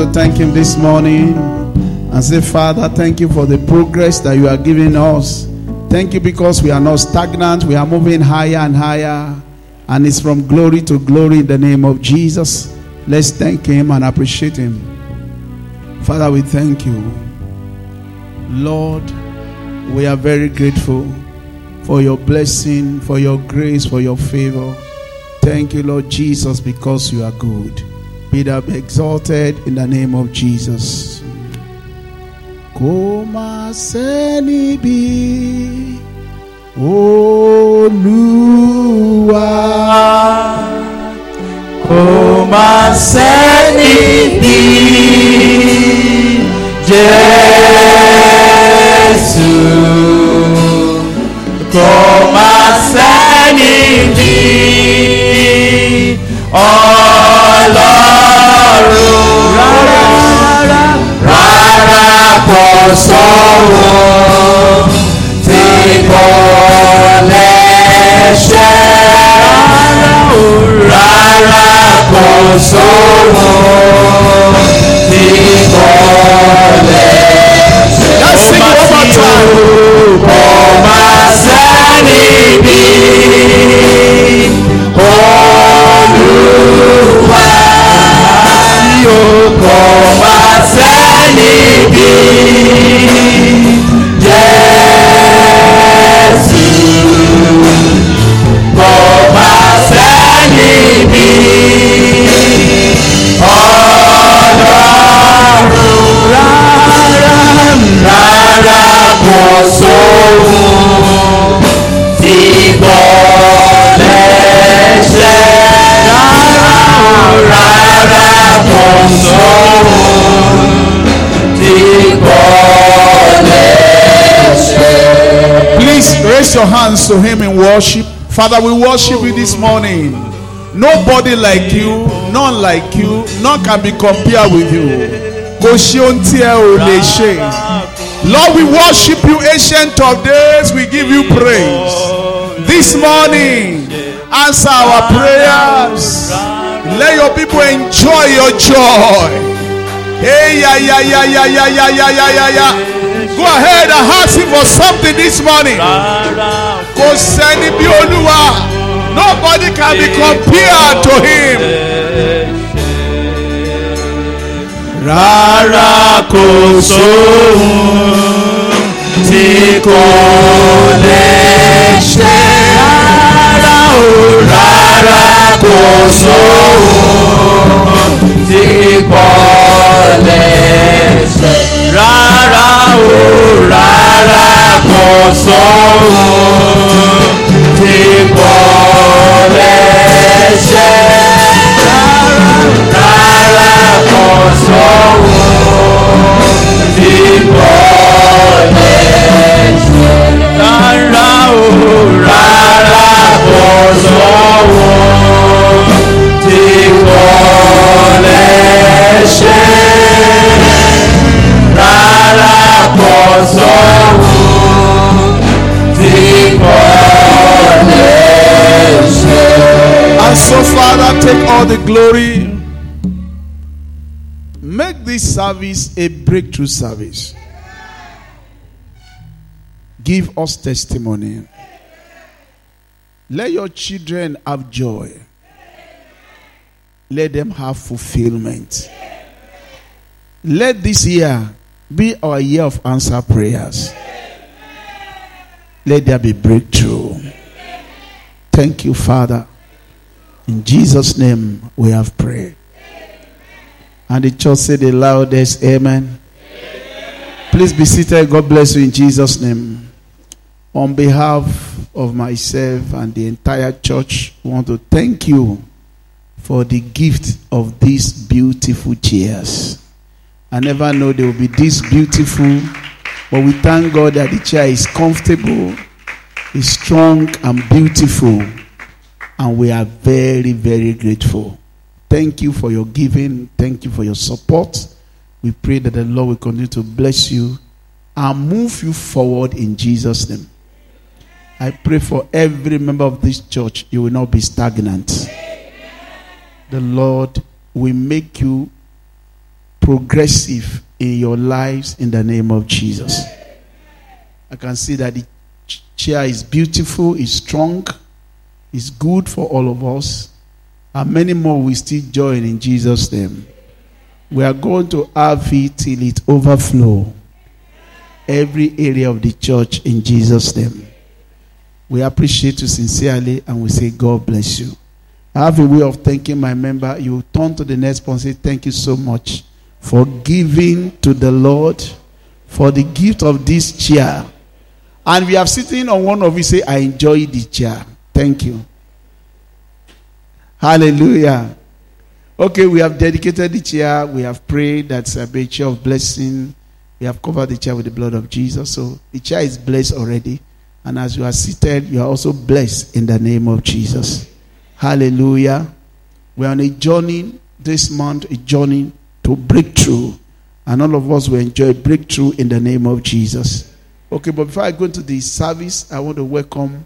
to thank Him this morning and say, Father, thank you for the progress that you are giving us. Thank you because we are not stagnant, we are moving higher and higher, and it's from glory to glory in the name of Jesus. Let's thank Him and appreciate Him. Father, we thank you. Lord, we are very grateful for your blessing, for your grace, for your favor. Thank you, Lord Jesus, because you are good. Be thou exalted in the name of Jesus. Koma senibi Olúwa Koma senibi Jésù Koma senibi Oh ọlọ́run rárá tí tí. Kò máa sẹ́ni bí Jésù. Kò máa sẹ́ni bí Ọlọ́run. Rárá kò sóhun tí kò Please raise your hands to Him in worship. Father, we worship you this morning. Nobody like you, none like you, none can be compared with you. Lord, we worship you, ancient of days. We give you praise. This morning, answer our prayers. Let your people enjoy your joy. Hey, yeah, yeah, yeah, yeah, yeah, yeah, yeah, yeah, yeah, yeah. Go ahead and ask him for something this morning. Kò sẹ́ni bí Olúwa. Nobody can be compared to him. Rárá kò sóhun tí kò lè. Rárá o, rárá kò sóhun tí kò lè ṣe. Rárá o, rárá kò sóhun tí kò lè ṣe. Rárá kò sóhun tí kò lè. Rárá o, rárá kò sóhun And so, Father, take all the glory. Make this service a breakthrough service. Give us testimony. Let your children have joy. Let them have fulfillment. Let this year be our year of answer prayers. Let there be breakthrough. Thank you, Father. In Jesus' name we have prayed. And the church said the loudest amen. Please be seated. God bless you in Jesus' name. On behalf of myself and the entire church, I want to thank you for the gift of these beautiful chairs. I never know they will be this beautiful, but we thank God that the chair is comfortable, is strong and beautiful, and we are very, very grateful. Thank you for your giving. Thank you for your support. We pray that the Lord will continue to bless you and move you forward in Jesus' name. I pray for every member of this church, you will not be stagnant. The Lord will make you progressive in your lives in the name of Jesus. I can see that the chair is beautiful, is strong, is good for all of us. And many more will still join in Jesus' name. We are going to have it till it overflow. Every area of the church in Jesus' name. We appreciate you sincerely and we say, God bless you. I have a way of thanking my member. You turn to the next one and say, Thank you so much for giving to the Lord for the gift of this chair. And we have sitting on one of you say, I enjoy the chair. Thank you. Hallelujah. Okay, we have dedicated the chair. We have prayed that's uh, a big chair of blessing. We have covered the chair with the blood of Jesus. So the chair is blessed already. And as you are seated, you are also blessed in the name of Jesus. Hallelujah. We are on a journey this month, a journey to breakthrough. And all of us will enjoy breakthrough in the name of Jesus. Okay, but before I go into the service, I want to welcome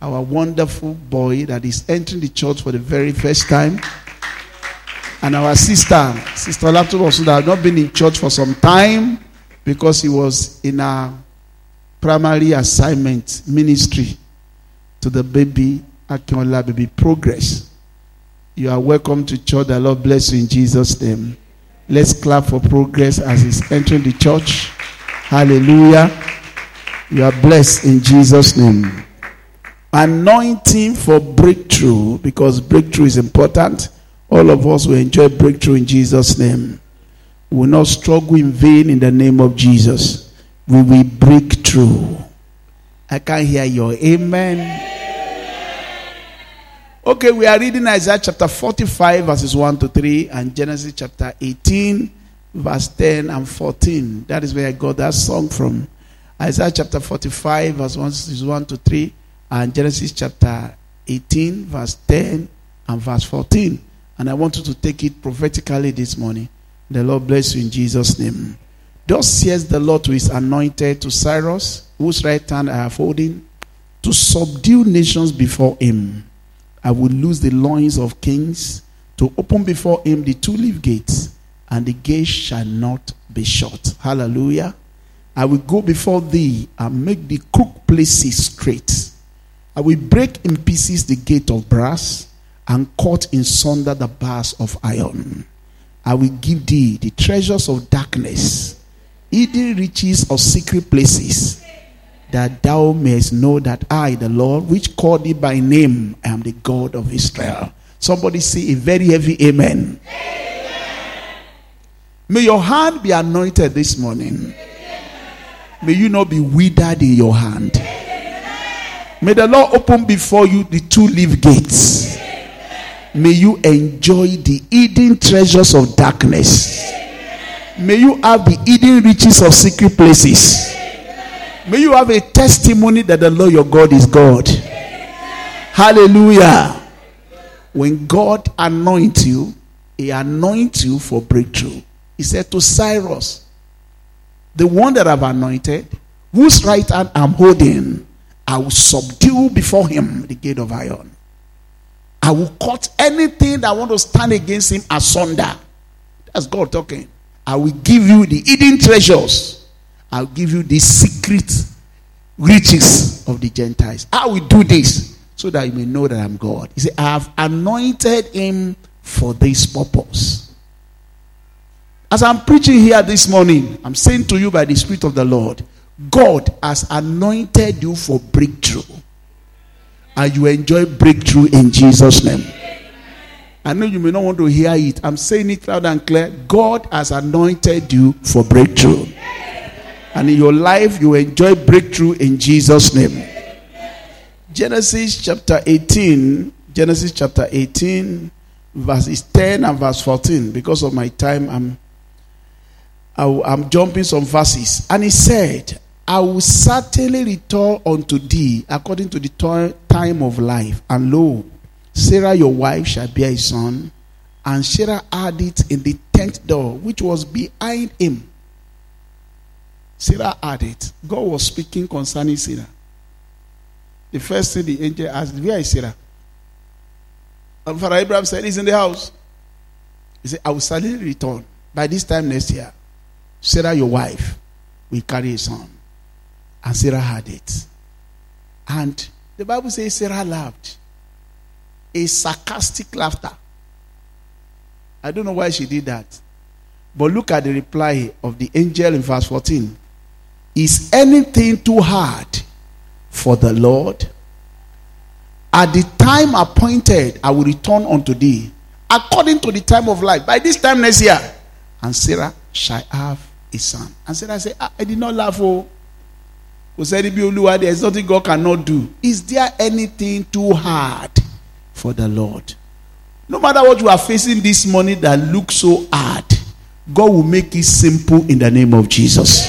our wonderful boy that is entering the church for the very first time. And our sister, Sister Latobosu, that has not been in church for some time because he was in a primary assignment ministry to the baby Akinola baby progress. You are welcome to church. The Lord bless you in Jesus' name. Let's clap for progress as he's entering the church. Hallelujah. You are blessed in Jesus' name. Anointing for breakthrough because breakthrough is important. All of us will enjoy breakthrough in Jesus' name. We will not struggle in vain in the name of Jesus. We will break through. I can't hear your amen. Okay, we are reading Isaiah chapter 45, verses 1 to 3, and Genesis chapter 18, verse 10 and 14. That is where I got that song from. Isaiah chapter 45, verses 1 to 3, and Genesis chapter 18, verse 10 and verse 14. And I want you to take it prophetically this morning. The Lord bless you in Jesus' name. Thus says the Lord to his anointed, to Cyrus, whose right hand I have holding, to subdue nations before him. I will loose the loins of kings, to open before him the two leaf gates, and the gates shall not be shut. Hallelujah. I will go before thee and make the crooked places straight. I will break in pieces the gate of brass and cut in sunder the bars of iron. I will give thee the treasures of darkness, hidden riches of secret places, that thou mayest know that I, the Lord, which called thee by name, am the God of Israel. Somebody say a very heavy amen. amen. May your hand be anointed this morning. May you not be withered in your hand. May the Lord open before you the two leaf gates. May you enjoy the hidden treasures of darkness. May you have the hidden riches of secret places. May you have a testimony that the Lord your God is God. Hallelujah. When God anoints you, He anoints you for breakthrough. He said to Cyrus, the one that I've anointed, whose right hand I'm holding, I will subdue before him the gate of iron. I will cut anything that want to stand against him asunder. That's God talking. I will give you the hidden treasures. I'll give you the secret riches of the Gentiles. I will do this so that you may know that I'm God. He said, I have anointed him for this purpose. As I'm preaching here this morning, I'm saying to you by the Spirit of the Lord, God has anointed you for breakthrough. And you enjoy breakthrough in Jesus' name. I know you may not want to hear it. I'm saying it loud and clear. God has anointed you for breakthrough. And in your life, you enjoy breakthrough in Jesus' name. Genesis chapter 18. Genesis chapter 18, verses 10 and verse 14. Because of my time, I'm I'm jumping some verses. And he said, I will certainly return unto thee according to the time of life. And lo, Sarah your wife shall bear a son. And Sarah had it in the tent door, which was behind him. Sarah had it. God was speaking concerning Sarah. The first thing the angel asked, Where is Sarah? And Father Abraham said, He's in the house. He said, I will certainly return. by this time next year, Sarah, your wife, will carry a son. And Sarah had it. And the Bible says Sarah laughed. A sarcastic laughter. I don't know why she did that. But look at the reply of the angel in verse 14. Is anything too hard for the Lord? At the time appointed, I will return unto thee, according to the time of life. By this time next year, and Sarah shall have a son. And Sarah said, I, I did not laugh. Oh, there is nothing God cannot do. Is there anything too hard for the Lord? No matter what you are facing this morning that looks so hard, God will make it simple in the name of Jesus.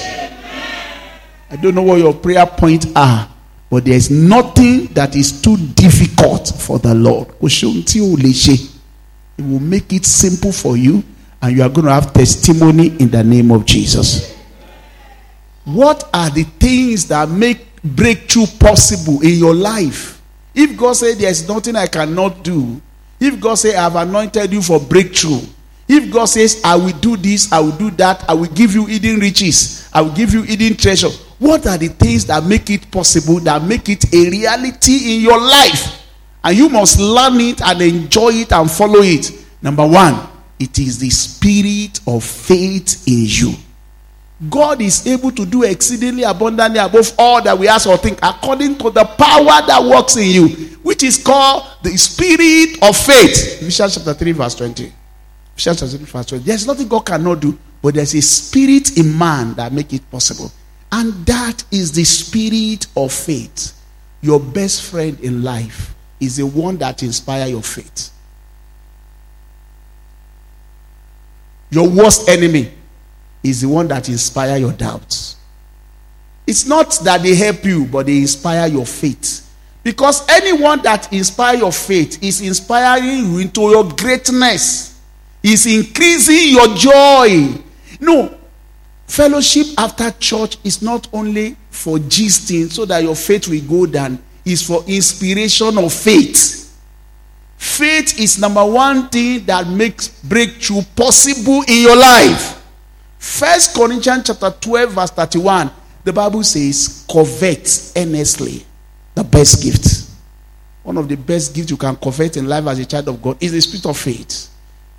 I don't know what your prayer points are, but there is nothing that is too difficult for the Lord. It will make it simple for you, and you are going to have testimony in the name of Jesus. What are the things that make breakthrough possible in your life? If God said there's nothing I cannot do, if God said I've anointed you for breakthrough, if God says, I will do this, I will do that, I will give you hidden riches, I will give you hidden treasure. What are the things that make it possible, that make it a reality in your life? And you must learn it and enjoy it and follow it. Number one, it is the spirit of faith in you. God is able to do exceedingly abundantly above all that we ask or think, according to the power that works in you, which is called the spirit of faith. Ephesians chapter 3, verse 20. There's nothing God cannot do, but there's a spirit in man that make it possible. And that is the spirit of faith. Your best friend in life is the one that inspire your faith. Your worst enemy is the one that inspire your doubts. It's not that they help you, but they inspire your faith. Because anyone that inspire your faith is inspiring you into your greatness is increasing your joy. No, fellowship after church is not only for gisting so that your faith will go down, it's for inspiration of faith. Faith is number one thing that makes breakthrough possible in your life. First Corinthians chapter 12, verse 31, the Bible says, covet earnestly the best gift. One of the best gifts you can covet in life as a child of God is the spirit of faith.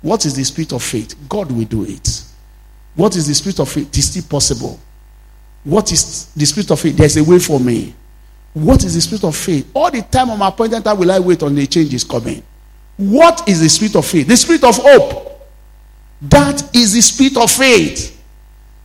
What is the spirit of faith? God will do it. What is the spirit of faith? It is still possible. What is the spirit of faith? There's a way for me. What is the spirit of faith? All the time on my appointed time will I wait on the change is coming. What is the spirit of faith? The spirit of hope. That is the spirit of faith.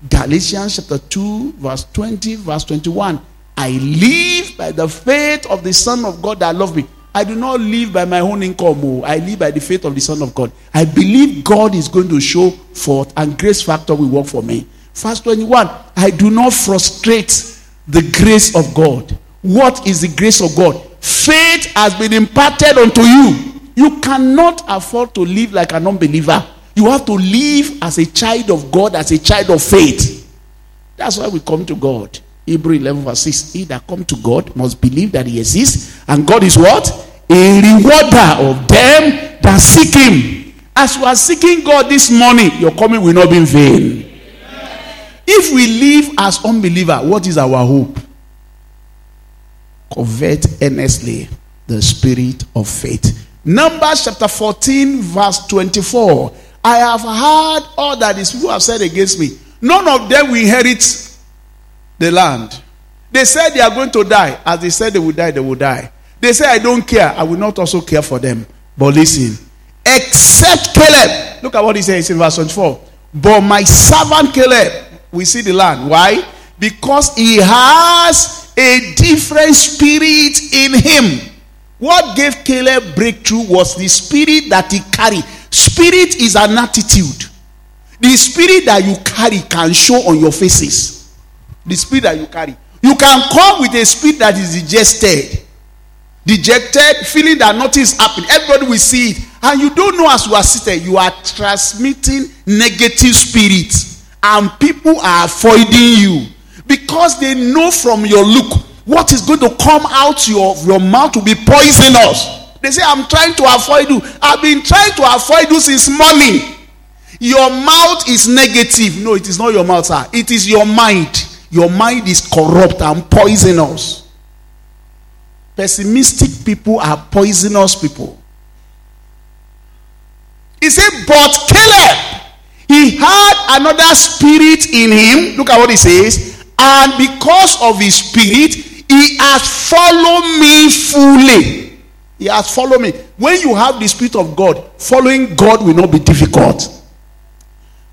Galatians chapter 2, verse 20, verse 21. I live by the faith of the Son of God that loved me. I do not live by my own income. Oh. I live by the faith of the Son of God. I believe God is going to show forth and grace factor will work for me. Verse 21 I do not frustrate the grace of God. What is the grace of God? Faith has been imparted unto you. You cannot afford to live like an unbeliever. You have to live as a child of God, as a child of faith. That's why we come to God. Hebrew 11 verse 6. He that come to God must believe that he exists. And God is what? A rewarder of them that seek him. As you are seeking God this morning, your coming will not be in vain. If we live as unbeliever, what is our hope? Covet earnestly the spirit of faith. Numbers chapter 14, verse 24. I have heard all that these people have said against me. None of them will inherit the land. They said they are going to die. As they said they will die, they will die. They say, I don't care. I will not also care for them. But listen, except Caleb. Look at what he says in verse 24. But my servant Caleb, we see the land. Why? Because he has a different spirit in him. What gave Caleb breakthrough was the spirit that he carried. Spirit is an attitude. The spirit that you carry can show on your faces. The spirit that you carry. You can come with a spirit that is dejected, dejected, feeling that nothing is happening. Everybody will see it. And you don't know as you are sitting, you are transmitting negative spirits. And people are avoiding you because they know from your look what is going to come out your, your mouth will be poisonous. They say, I'm trying to avoid you. I've been trying to avoid you since morning. Your mouth is negative. No, it is not your mouth, sir. It is your mind. Your mind is corrupt and poisonous. Pessimistic people are poisonous people. He said, But Caleb, he had another spirit in him. Look at what he says. And because of his spirit, he has followed me fully. He has followed me. When you have the spirit of God, following God will not be difficult.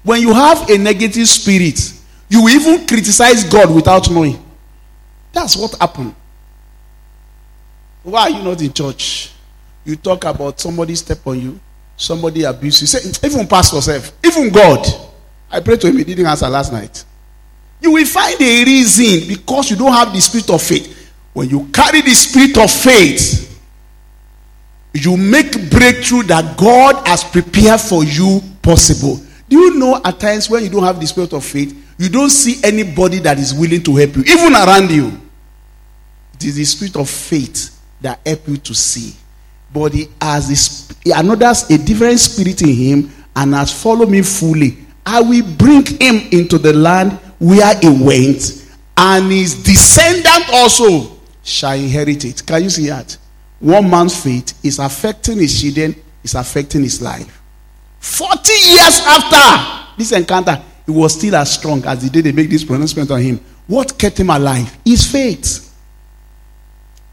When you have a negative spirit, you even criticize God without knowing. That's what happened. Why are you not in church? You talk about somebody step on you, somebody abuse you. Say, even pastor yourself, even God. I prayed to him, he didn't answer last night. You will find a reason because you don't have the spirit of faith. When you carry the spirit of faith, you make breakthrough that God has prepared for you possible. Do you know at times when you don't have the spirit of faith, you don't see anybody that is willing to help you, even around you. It is the spirit of faith that help you to see. But he has this another a different spirit in him and has followed me fully. I will bring him into the land where he went, and his descendant also shall inherit it. Can you see that? One man's faith is affecting his children, is affecting his life. 40 years after this encounter, he was still as strong as the day they make this pronouncement on him. What kept him alive? His faith.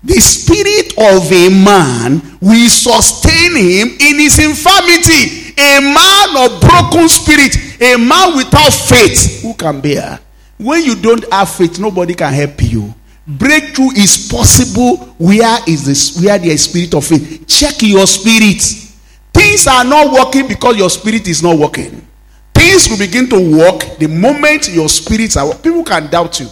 The spirit of a man will sustain him in his infirmity. A man of broken spirit, a man without faith, who can bear? When you don't have faith, nobody can help you. Breakthrough is possible where is this where there is spirit of faith. Check your spirit. Things are not working because your spirit is not working. Things will begin to work the moment your spirits are. People can doubt you.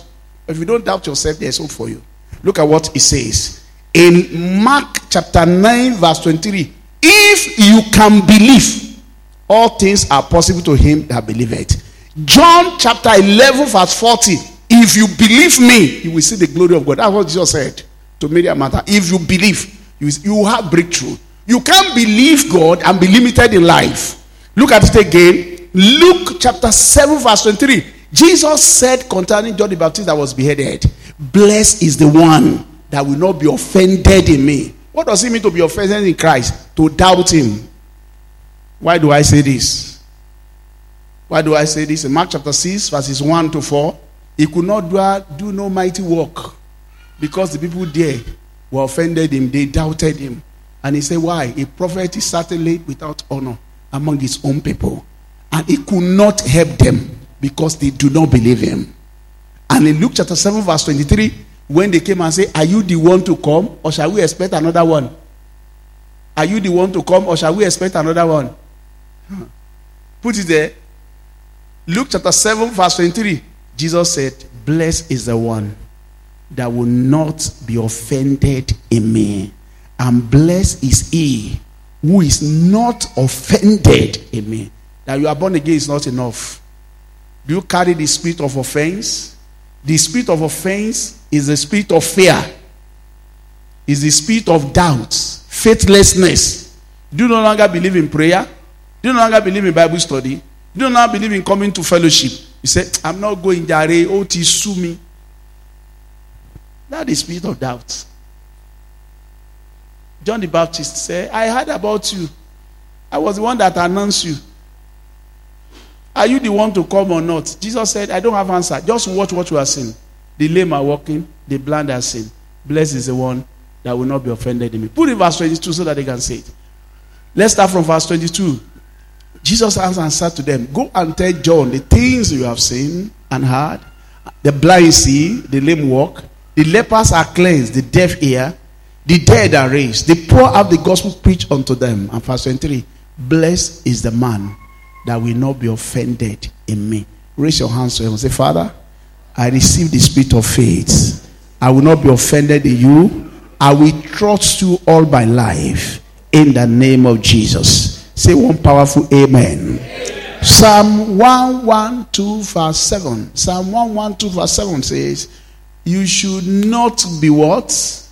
If you don't doubt yourself, there's hope for you. Look at what it says in Mark chapter 9, verse 23. If you can believe, all things are possible to him that believeth. John chapter 11, verse 40. If you believe me, you will see the glory of God. That's what Jesus said to Mary and Martha. If you believe, you, you have breakthrough. You can't believe God and be limited in life. Look at it again. Luke chapter 7, verse 23. Jesus said concerning John the Baptist that was beheaded, Blessed is the one that will not be offended in me. What does it mean to be offended in Christ? To doubt him. Why do I say this? Why do I say this? In Mark chapter 6, verses 1 to 4, he could not do, do no mighty work because the people there were offended him, they doubted him. And he said, Why? A prophet is certainly without honor among his own people. And he could not help them because they do not believe him. And in Luke chapter 7, verse 23, when they came and said, Are you the one to come, or shall we expect another one? Are you the one to come, or shall we expect another one? Put it there. Luke chapter 7, verse 23. Jesus said, Blessed is the one that will not be offended in me. And blessed is he who is not offended in me. That you are born again is not enough. Do you carry the spirit of offense? The spirit of offense is the spirit of fear, is the spirit of doubt, faithlessness. Do you no longer believe in prayer? Do you no longer believe in Bible study? Do you no longer believe in coming to fellowship? You say, I'm not going jare, oh, sue me. That is spirit of doubt. John the Baptist said, I heard about you. I was the one that announced you. Are you the one to come or not? Jesus said, I don't have answer. Just watch what you are seeing. The lame are walking, the blind are seeing. Blessed is the one that will not be offended in me. Put in verse 22 so that they can say it. Let's start from verse 22. Jesus answered and said to them, Go and tell John the things you have seen and heard. The blind see, the lame walk, the lepers are cleansed, the deaf hear, the dead are raised, the poor have the gospel preached unto them. And verse 23 Blessed is the man that will not be offended in me. Raise your hands to him and say, Father, I receive the spirit of faith. I will not be offended in you. I will trust you all my life in the name of Jesus. Say one powerful amen. amen. Psalm 112 verse 7. Psalm 112 verse 7 says, You should not be what?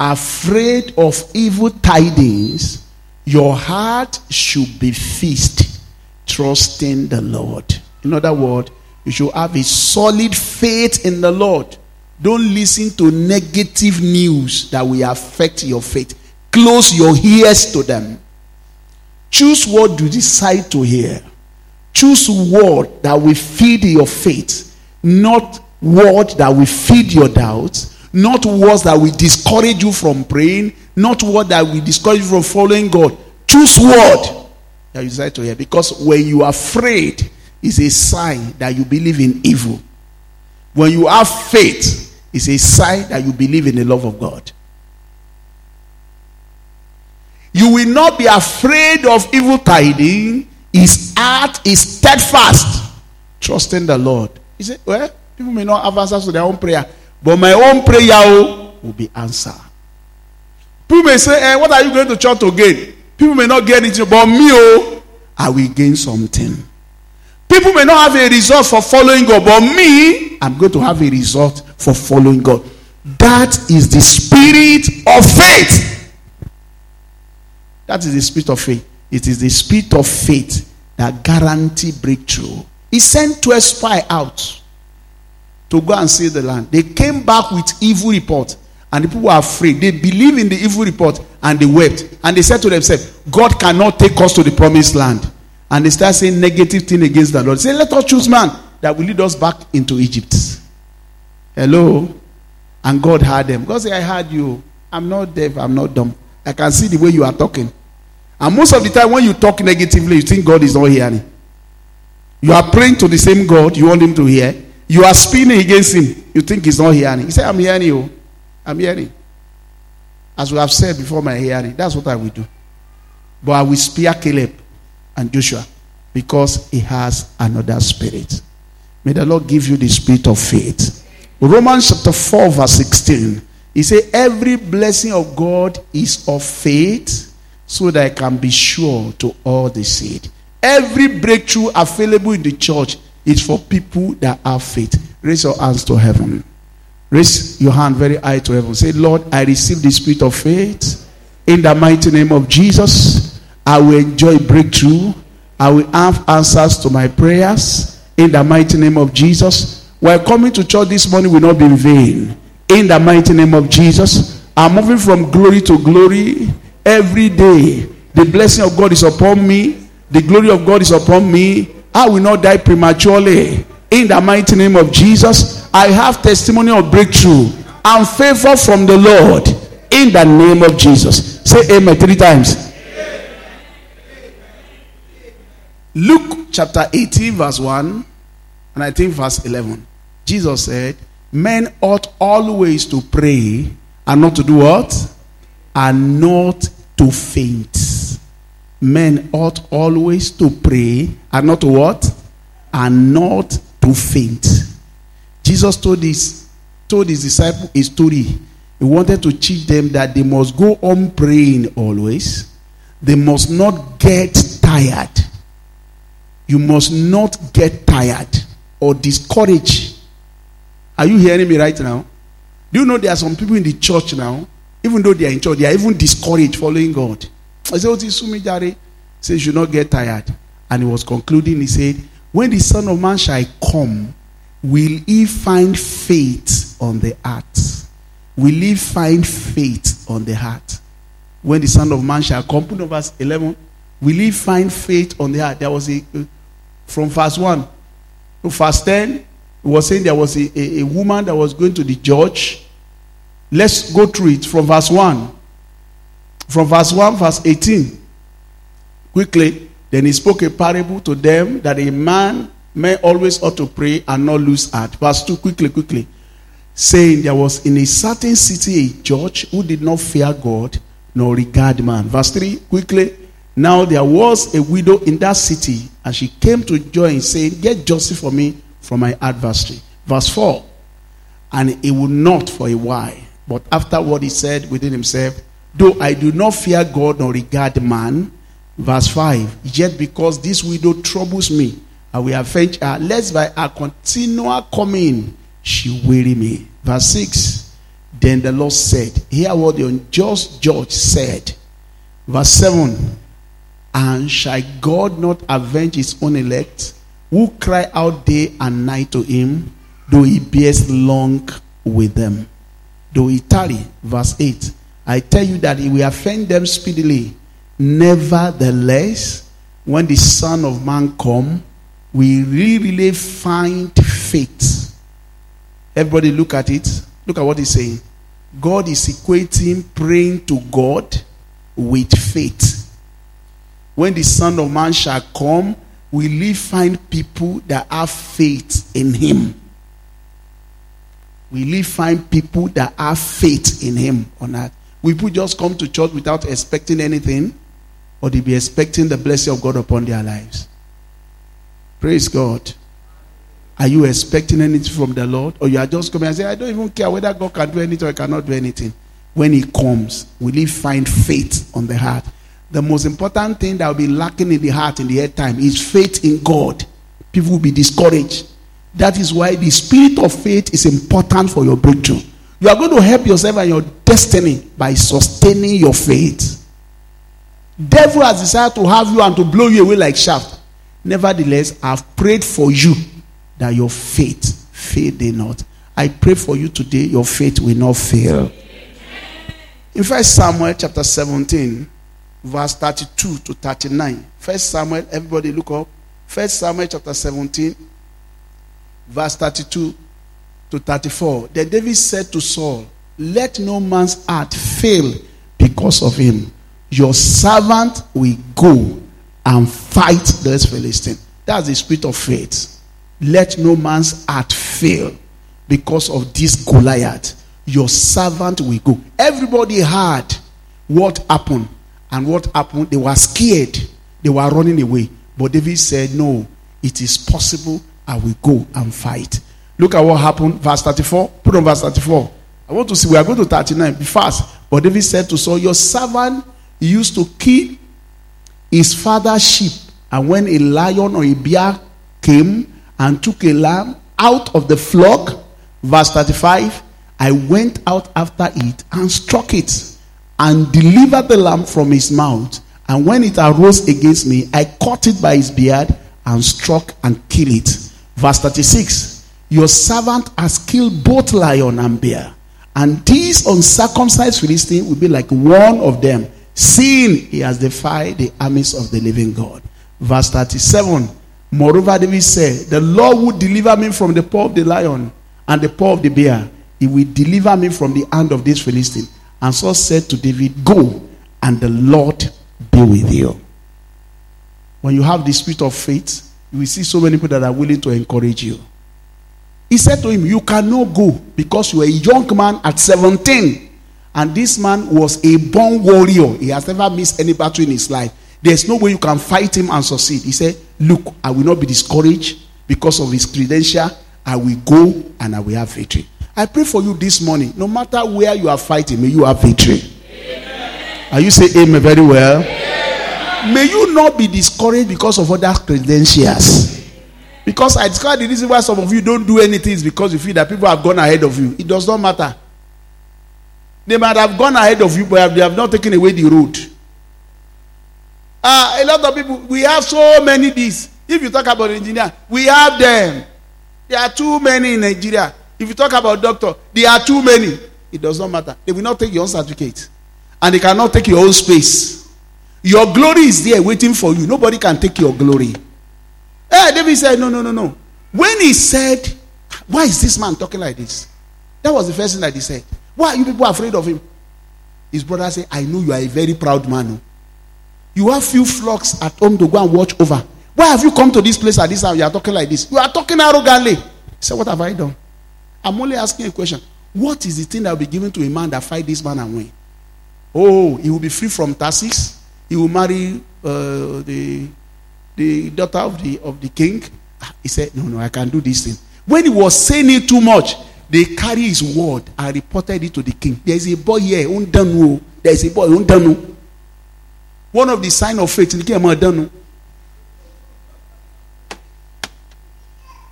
Afraid of evil tidings. Your heart should be feast trusting the Lord. In other words, you should have a solid faith in the Lord. Don't listen to negative news that will affect your faith. Close your ears to them. Choose what you decide to hear. Choose word that will feed your faith, not word that will feed your doubts, not words that will discourage you from praying, not word that will discourage you from following God. Choose word that you decide to hear. Because when you are afraid, it's a sign that you believe in evil. When you have faith, it's a sign that you believe in the love of God. You will not be afraid of evil tidings. His heart is steadfast, trusting the Lord. He said, Well, people may not have answers to their own prayer, but my own prayer will be answered. People may say, eh, What are you going to church to gain? People may not get anything, but me, oh, I will gain something. People may not have a result for following God, but me, I'm going to have a result for following God. That is the spirit of faith. That is the spirit of faith. It is the spirit of faith that guarantee breakthrough. He sent 12 spy out to go and see the land. They came back with evil report. And the people were afraid. They believed in the evil report and they wept. And they said to themselves, God cannot take us to the promised land. And they start saying negative thing against the Lord. Say, let us choose man that will lead us back into Egypt. Hello? And God heard them. God said, I heard you. I'm not deaf, I'm not dumb. I can see the way you are talking. And most of the time, when you talk negatively, you think God is not hearing. You are praying to the same God you want him to hear. You are spinning against him. You think he's not hearing. He said, I'm hearing you. I'm hearing. As we have said before my hearing, that's what I will do. But I will spare Caleb and Joshua because he has another spirit. May the Lord give you the spirit of faith. Romans chapter 4, verse 16. He said, Every blessing of God is of faith so that I can be sure to all the seed. Every breakthrough available in the church is for people that have faith. Raise your hands to heaven. Raise your hand very high to heaven. Say, Lord, I receive the spirit of faith. In the mighty name of Jesus, I will enjoy breakthrough. I will have answers to my prayers. In the mighty name of Jesus. While coming to church this morning will not be in vain. In the mighty name of Jesus, I'm moving from glory to glory every day. The blessing of God is upon me. The glory of God is upon me. I will not die prematurely. In the mighty name of Jesus, I have testimony of breakthrough and favor from the Lord. In the name of Jesus. Say amen three times. Luke chapter 18, verse 1, and I think verse 11. Jesus said, Men ought always to pray and not to do what? and not to faint. Men ought always to pray and not to what? And not to faint. Jesus told his, told his disciples a story. He wanted to teach them that they must go on praying always. They must not get tired. You must not get tired or discouraged. Are you hearing me right now? Do you know there are some people in the church now even though they are in church, they are even discouraged following God. I said, oh, Sumijare? Says, You not get tired. And he was concluding, he said, When the Son of Man shall come, will he find faith on the earth? Will he find faith on the heart? When the Son of Man shall come, put on verse 11, will he find faith on the heart? There was a, from verse 1 to verse 10, it was saying there was a, a, a woman that was going to the judge Let's go through it from verse 1. From verse 1, verse 18. Quickly. Then he spoke a parable to them that a man may always ought to pray and not lose heart. Verse 2, quickly, quickly. Saying there was in a certain city a judge who did not fear God nor regard man. Verse 3, quickly. Now there was a widow in that city, and she came to join, saying, Get justice for me from my adversary. Verse 4. And he would not for a while. But after what he said within himself, though I do not fear God nor regard man, verse 5, yet because this widow troubles me, I will avenge her, lest by her continual coming she weary me. Verse 6, then the Lord said, Hear what the unjust judge said. Verse 7, And shall God not avenge his own elect, who cry out day and night to him, though he bears long with them? Though he tarry, verse 8, I tell you that he will offend them speedily. Nevertheless, when the Son of Man come, we really really find faith. Everybody look at it. Look at what he's saying. God is equating praying to God with faith. When the Son of Man shall come, will he find people that have faith in him? Will he find people that have faith in him on earth? Will people just come to church without expecting anything? Or they be expecting the blessing of God upon their lives? Praise God. Are you expecting anything from the Lord? Or you are just coming and say, I don't even care whether God can do anything or cannot do anything. When He comes, will He find faith on the heart? The most important thing that will be lacking in the heart in the end time is faith in God. People will be discouraged. That is why the spirit of faith is important for your breakthrough. You are going to help yourself and your destiny by sustaining your faith. Devil has decided to have you and to blow you away like shaft. Nevertheless, I've prayed for you that your faith fade not. I pray for you today, your faith will not fail. In First Samuel chapter 17, verse 32 to 39. First Samuel, everybody look up. First Samuel chapter 17, verse 32 to 34. Then David said to Saul, Let no man's heart fail because of him. Your servant will go and fight this Philistine. That's the spirit of faith. Let no man's heart fail because of this Goliath. Your servant will go. Everybody heard what happened. And what happened? They were scared. They were running away. But David said, No, it is possible. I will go and fight. Look at what happened. Verse 34. Put on verse 34. I want to see. We are going to 39. Be fast. But David said to Saul, Your servant used to kill his father's sheep. And when a lion or a bear came and took a lamb out of the flock, verse 35, I went out after it and struck it and delivered the lamb from his mouth. And when it arose against me, I caught it by his beard and struck and killed it. Verse 36 Your servant has killed both lion and bear, and this uncircumcised Philistine will be like one of them seeing he has defied the armies of the living God. Verse 37 Moreover, David said, The Lord will deliver me from the paw of the lion and the paw of the bear. He will deliver me from the hand of this Philistine. And Saul said to David, Go, and the Lord be with you. When you have the spirit of faith, you will see so many people that are willing to encourage you. He said to him, You cannot go because you are a young man at 17. And this man was a born warrior. He has never missed any battle in his life. There's no way you can fight him and succeed. He said, Look, I will not be discouraged because of his credential. I will go and I will have victory. I pray for you this morning. No matter where you are fighting, may you have victory. Amen. Are you saying amen very well? Amen. May you not be discouraged because of other credentials. Because I discovered the reason why some of you don't do anything is because you feel that people have gone ahead of you. It does not matter. They might have gone ahead of you, but they have not taken away the road. Uh, a lot of people, we have so many these. If you talk about engineer, we have them. There are too many in Nigeria. If you talk about doctor, there are too many. It does not matter. They will not take your own certificate. And they cannot take your own space. Your glory is there waiting for you. Nobody can take your glory. Hey, David said, No, no, no, no. When he said, Why is this man talking like this? That was the first thing that he said. Why are you people afraid of him? His brother said, I know you are a very proud man. Oh. You have few flocks at home to go and watch over. Why have you come to this place at this hour? You are talking like this. You are talking arrogantly. He said, What have I done? I'm only asking a question. What is the thing that will be given to a man that fight this man and win? Oh, he will be free from taxes. He will marry uh, the the daughter of the of the king. He said, No, no, I can do this thing. When he was saying it too much, they carry his word and reported it to the king. There is a boy here, undanu. There is a boy, undanu. One of the sign of faith in the king, undanu.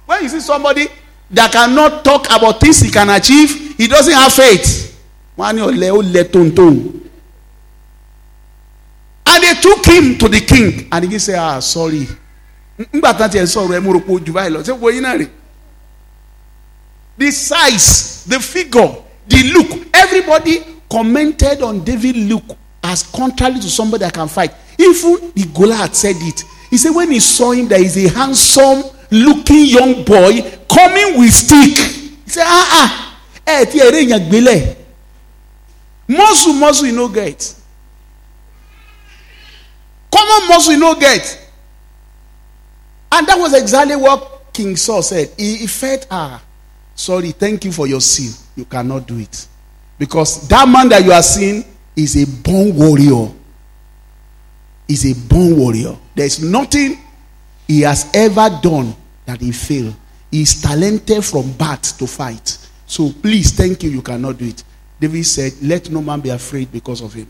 When you see somebody that cannot talk about things he can achieve, he doesn't have faith. And they took him to the king. And king said, Ah, sorry. Ngbà tán tiẹ̀ sọ̀rọ̀ ẹ mo rò pé ojú báyìí lọ. Ṣé wo yín náà rè? The size, the figure, the look, everybody commented on David look as contrary to somebody that can fight. Even the Goliath said it. He said when he saw him, there is a handsome looking young boy coming with stick. He said, ah ah, ẹ ti ẹ̀rẹ́ èèyàn gbélé. Muscle muscle you no get. Common muscle you no get. And that was exactly what King Saul said. He, he felt, ah, sorry, thank you for your sin. You cannot do it. Because that man that you are seeing is a born warrior. Is a born warrior. There's nothing he has ever done that he failed. He is talented from birth to fight. So please, thank you. You cannot do it. David said, Let no man be afraid because of him.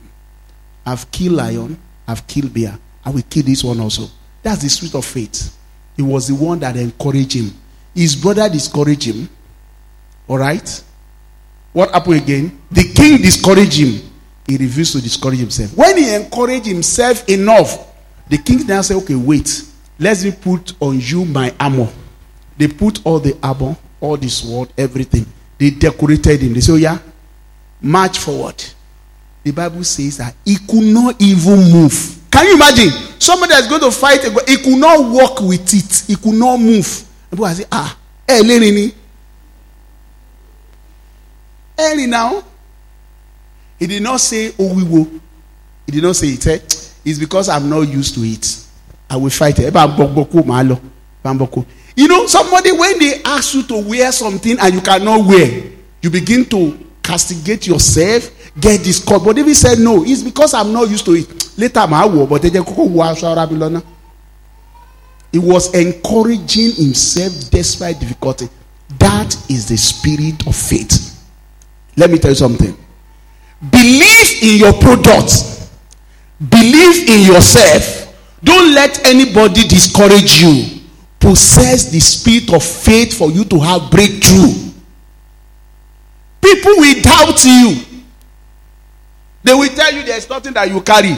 I've killed lion, I've killed bear. I will kill this one also. That's the spirit of faith. He was the one that encouraged him. His brother discouraged him. All right? What happened again? The king discouraged him. He refused to discourage himself. When he encouraged himself enough, the king now said, Okay, wait. Let me put on you my armor. They put all the armor, all the sword, everything. They decorated him. They said, Oh, yeah, march forward. The Bible says that he could not even move. Can you imagine? Somebody that's going to fight, he could not walk with it, he could not move. People say, Ah, eh, Lenini. Early now. He did not say, Oh, we will. He did not say it. Eh? It's because I'm not used to it. I will fight it. You know, somebody, when they ask you to wear something and you cannot wear, you begin to castigate yourself, get this cut. But David said, No, it's because I'm not used to it. Later, I will, but just He was encouraging himself despite difficulty. That is the spirit of faith. Let me tell you something. Believe in your product, believe in yourself. Don't let anybody discourage you. Possess the spirit of faith for you to have breakthrough. People will doubt you. They will tell you there's nothing that you carry.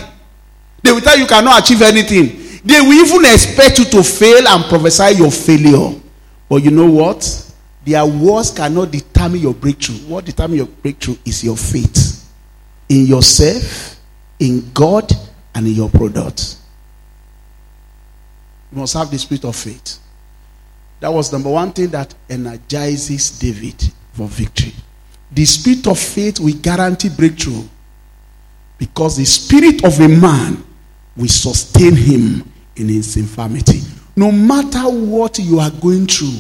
They will tell you cannot achieve anything. They will even expect you to fail and prophesy your failure. But you know what? Their words cannot determine your breakthrough. What determines your breakthrough is your faith in yourself, in God, and in your product. You must have the spirit of faith. That was number one thing that energizes David for victory. The spirit of faith will guarantee breakthrough because the spirit of a man will sustain him in his infirmity. No matter what you are going through,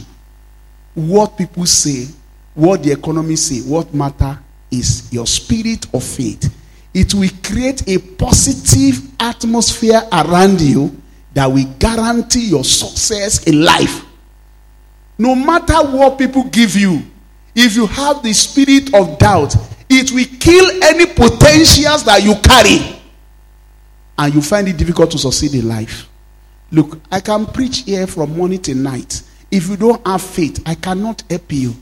what people say, what the economy say, what matter is your spirit of faith. It will create a positive atmosphere around you that will guarantee your success in life. No matter what people give you, if you have the spirit of doubt, it will kill any potentials that you carry. And you find it difficult to succeed in life. Look, I can preach here from morning to night. If you don't have faith, I cannot help you.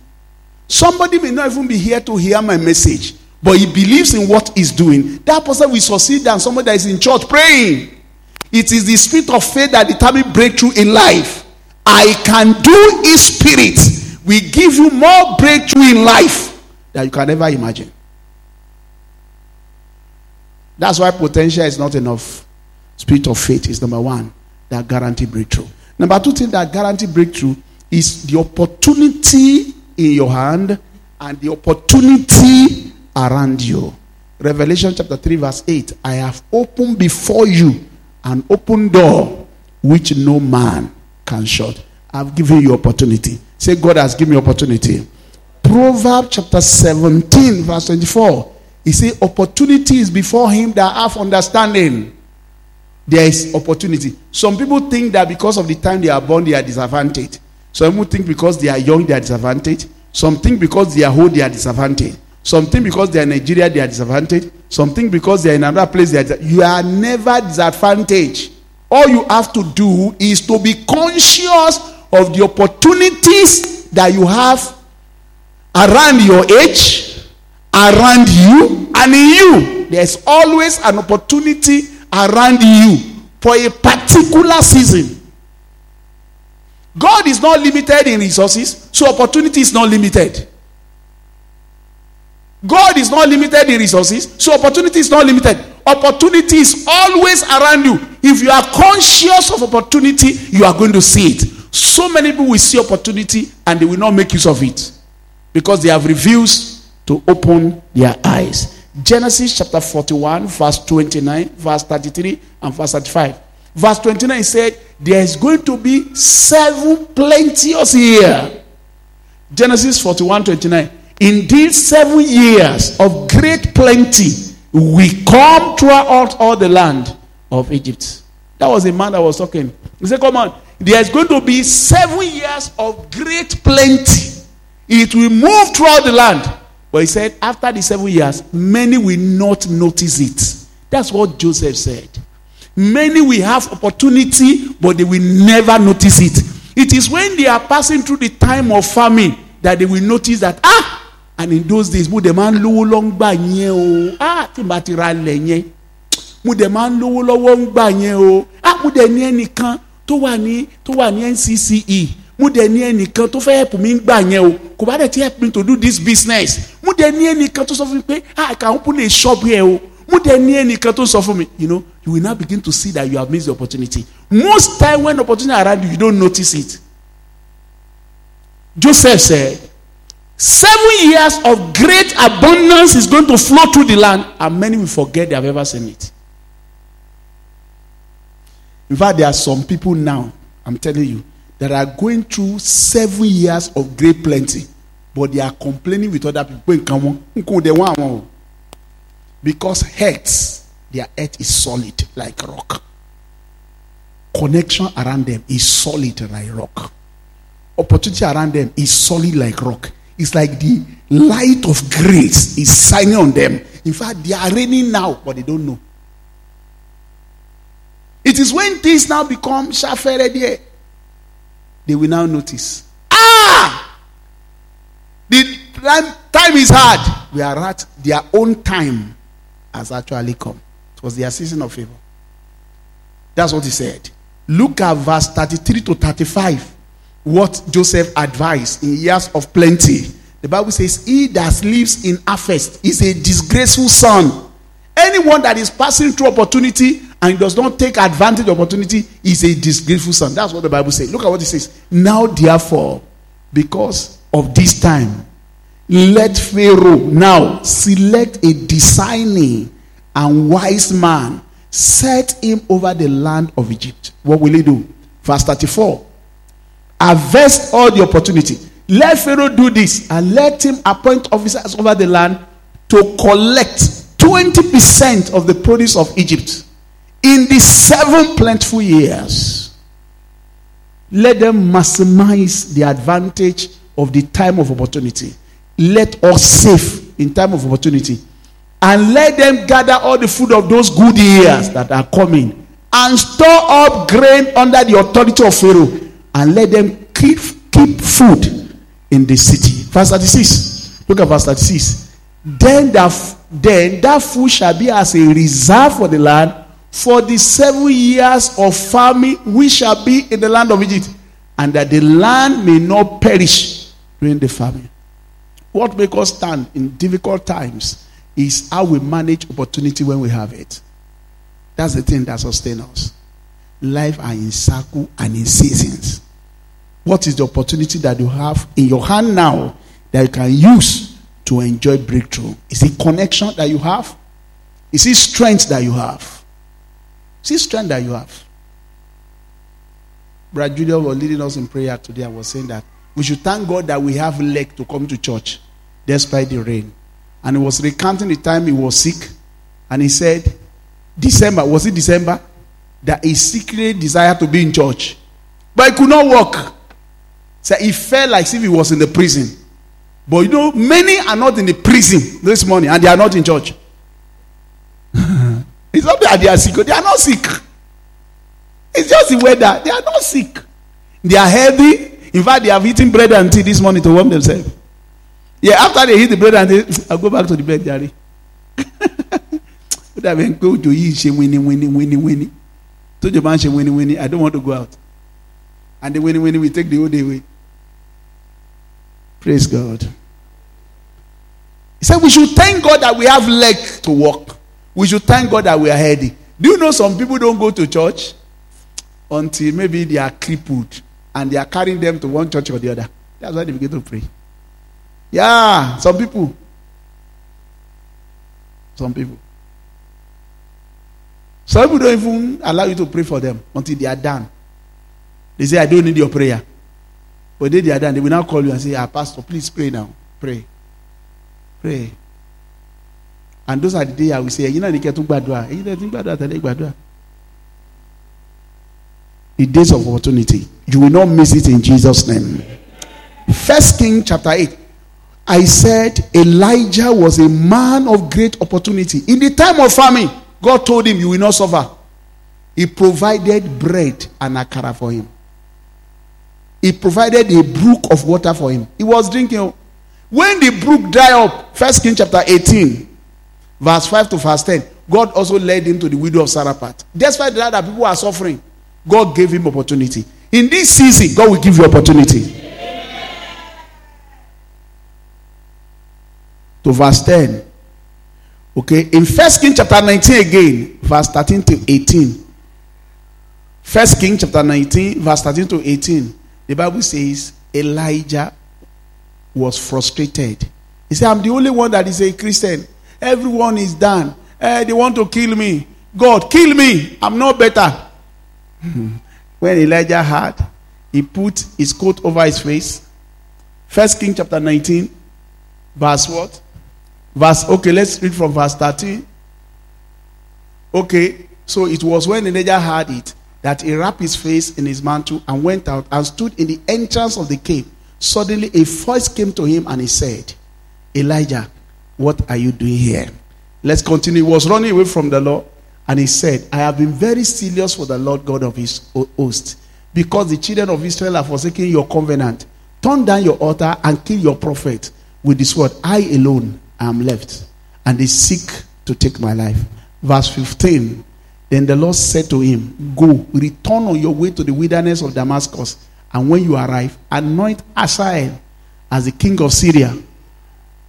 Somebody may not even be here to hear my message, but he believes in what he's doing. That person will succeed than somebody that is in church praying. It is the spirit of faith that determines breakthrough in life. I can do his spirit will give you more breakthrough in life than you can ever imagine. That's why potential is not enough. Spirit of faith is number one that guarantee breakthrough. Number two thing that guarantee breakthrough is the opportunity in your hand and the opportunity around you. Revelation chapter 3, verse 8 I have opened before you an open door which no man can shut. I've given you opportunity. Say, God has given me opportunity. Proverbs chapter 17, verse 24. He said, Opportunity is before him that have understanding. There is opportunity. Some people think that because of the time they are born, they are disadvantaged. Some people think because they are young, they are disadvantaged. Some think because they are old, they are disadvantaged. Some think because they are Nigeria, they are disadvantaged. Some think because they are in another place, they are You are never disadvantaged. All you have to do is to be conscious of the opportunities that you have around your age, around you, and in you. There's always an opportunity around you for a particular season. God is not limited in resources, so opportunity is not limited. God is not limited in resources, so opportunity is not limited. Opportunity is always around you. If you are conscious of opportunity, you are going to see it. So many people will see opportunity and they will not make use of it because they have refused to open their eyes. Genesis chapter 41, verse 29, verse 33, and verse 35. Verse 29 said, There is going to be seven plenteous years. Genesis 41, 29. In these seven years of great plenty, we come throughout all the land of Egypt. That was a man that was talking. He said, Come on, there's going to be seven years of great plenty. It will move throughout the land. But he said, after the seven years, many will not notice it. That's what Joseph said. Many will have opportunity, but they will never notice it. It is when they are passing through the time of famine that they will notice that, ah, and in those days, mo dẹ̀ máa ń lówó. Ah, tí màá ti ra lẹ̀ yẹn. Mo dẹ̀ máa ń lówó lọ́wọ́ ń gbà yẹn o. Ah, mo dẹ̀ ní ẹnìkan tó wà tó wà ní NCCE. Mo dẹ̀ ní ẹnìkan tó fẹ́ help mi gbà yẹn o. Kò bá dẹ̀ ti help me to do this business. Mo dẹ̀ ní ẹnìkan tó sọ fún mi pé ah, I can open a shop here o. Mo dẹ̀ ní ẹnìkan tó sọ fún mi. You know, you will now begin to see that you have missed the opportunity. Most time when opportunity around you, you don't notice it. Joseph said, Seven years of great abundance is going to flow through the land, and many will forget they have ever seen it. In fact, there are some people now, I'm telling you, that are going through seven years of great plenty, but they are complaining with other people. Because heads, their earth is solid like rock. Connection around them is solid like rock. Opportunity around them is solid like rock. It's like the light of grace is shining on them. In fact, they are raining now, but they don't know. It is when things now become shafere they will now notice. Ah! The time, time is hard. We are at their own time has actually come. It was their season of favor. That's what he said. Look at verse 33 to 35 what Joseph advised in years of plenty. The Bible says, He that lives in harvest is a disgraceful son. Anyone that is passing through opportunity and does not take advantage of opportunity is a disgraceful son. That's what the Bible says. Look at what it says. Now, therefore, because of this time, let Pharaoh now select a discerning and wise man, set him over the land of Egypt. What will he do? Verse 34 harvest all the opportunity. Let Pharaoh do this and let him appoint officers over the land to collect 20% of the produce of Egypt in the seven plentiful years. Let them maximize the advantage of the time of opportunity. Let us save in time of opportunity. And let them gather all the food of those good years that are coming and store up grain under the authority of Pharaoh and let them keep, keep food in the city. Verse 36. Look at verse 36. Then that, then that food shall be as a reserve for the land for the seven years of famine we shall be in the land of Egypt, and that the land may not perish during the famine. What makes us stand in difficult times is how we manage opportunity when we have it. That's the thing that sustains us. Life are in circle and in seasons. What is the opportunity that you have in your hand now that you can use to enjoy breakthrough? Is it connection that you have? Is it strength that you have? It strength that you have? Brother Julia was leading us in prayer today. I was saying that we should thank God that we have leg to come to church despite the rain. And he was recounting the time he was sick. And he said, December, was it December? That he secretly desired to be in church. But he could not walk. So he felt like if he was in the prison. But you know, many are not in the prison this morning and they are not in church. It's not that they are sick, they are not sick. It's just the weather. They are not sick. They are healthy. In fact, they have eaten bread and tea this morning to warm themselves. Yeah, after they eat the bread and tea, I'll go back to the bed, Jerry. bá ń ṣe wini wini I don't want to go out and the wini wini will take the whole day away praise God he said we should thank God that we have leg to walk we should thank God that we are healthy. Do you know some people don't go to church until maybe they are crippled and they are carrying them to one church or the other? That's why they begin to pray. Yeah some people. Some people. Some people don't even allow you to pray for them until they are done. They say i don't need your prayer. But then they are done they will now call you and say ah pastor please pray now. Pray. Pray and those are the days i will say ẹ̀yin náà ní kẹ́ tún gbàdúrà. Ẹ̀yin náà tún gbàdúrà tẹ́lẹ̀ gbàdúrà. The days of opportunity you will not miss it in jesus name. First king chapter 8 i said elijah was a man of great opportunity. In the time of famine god told him you will not suffer. He provided bread and akara for him. He provided a brook of water for him. He was drinking. When the brook dry up first king chapter 18 verse 5 to verse 10 god also led him to the widow of zarephath. Despite that that people are suffering god gave him opportunity. In this season god will give you opportunity. To verse 10 okay in first king chapter 19 again verse 13 to 18 first king chapter 19 verse 13 to 18 the bible says elijah was frustrated. He said i'm the only one that is a christian everyone is done. Eh, they want to kill me. God kill me. I'm not better. When elijah had he put his coat over his face. First king chapter 19 verse what? Verse okay let's read from verse 13 okay so it was when elijah had it that he wrapped his face in his mantle and went out and stood in the entrance of the cave. Suddenly a voice came to him and he said elijah what are you doing here? Let's continue. He was running away from the lord and he said i have been very serious for the lord god of his host because the children of israel have forsaken your covenant. Turn down your altar and kill your prophet. With this word. i alone am left and they seek to take my life. Verse 15 then the lord said to him go return on your way to the wilderness of damascus and when you arrive anoint Hazael as the king of syria.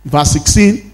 Verse 16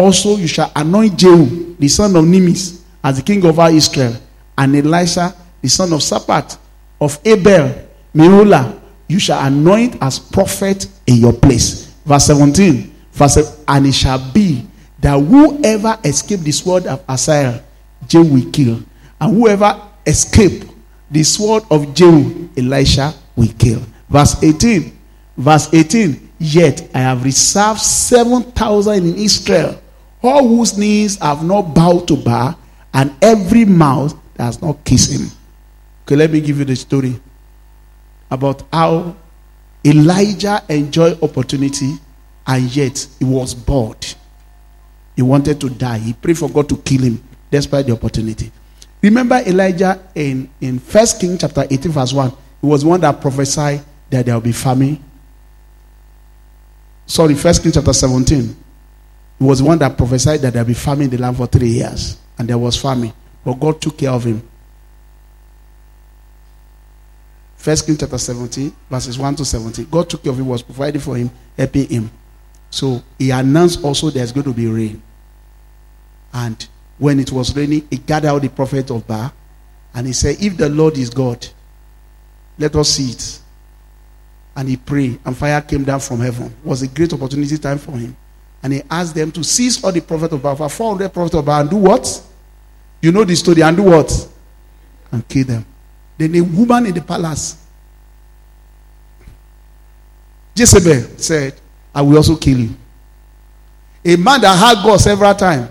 also you shall anoint jehu the son of nimis as the king of all israel and elisha the son of saphat of abel Meholah, you shall anoint as prophet in your place. Verse 17 verse and it shall be that whoever escape the sword of Hazael, Jehu will kill, and whoever escape the sword of Jehu, Elisha will kill. Verse 18, verse 18. Yet I have reserved seven thousand in Israel, all whose knees have not bowed to Baal, and every mouth has not kissed him. Okay, let me give you the story about how Elijah enjoyed opportunity and yet he was bored. He wanted to die. He prayed for God to kill him despite the opportunity. Remember Elijah in, in 1 King chapter 18, verse 1. He was one that prophesied that there will be famine. Sorry, 1 King chapter 17. Was one that prophesied that there will be famine in the land for three years. And there was famine. But God took care of him. 1 Kings chapter 17, verses 1 to 17. God took care of him, was providing for him, helping him. So he announced also there's going to be rain. And when it was raining, he gathered out the prophet of Baal and he said, If the Lord is God, let us see it. And he prayed, and fire came down from heaven. It was a great opportunity time for him. And he asked them to seize all the prophets of Baal, 400 prophets of Baal, and do what? You know the story, and do what? And kill them. Then a woman in the palace, Jezebel, said, I will also kill you. A man that had God several times.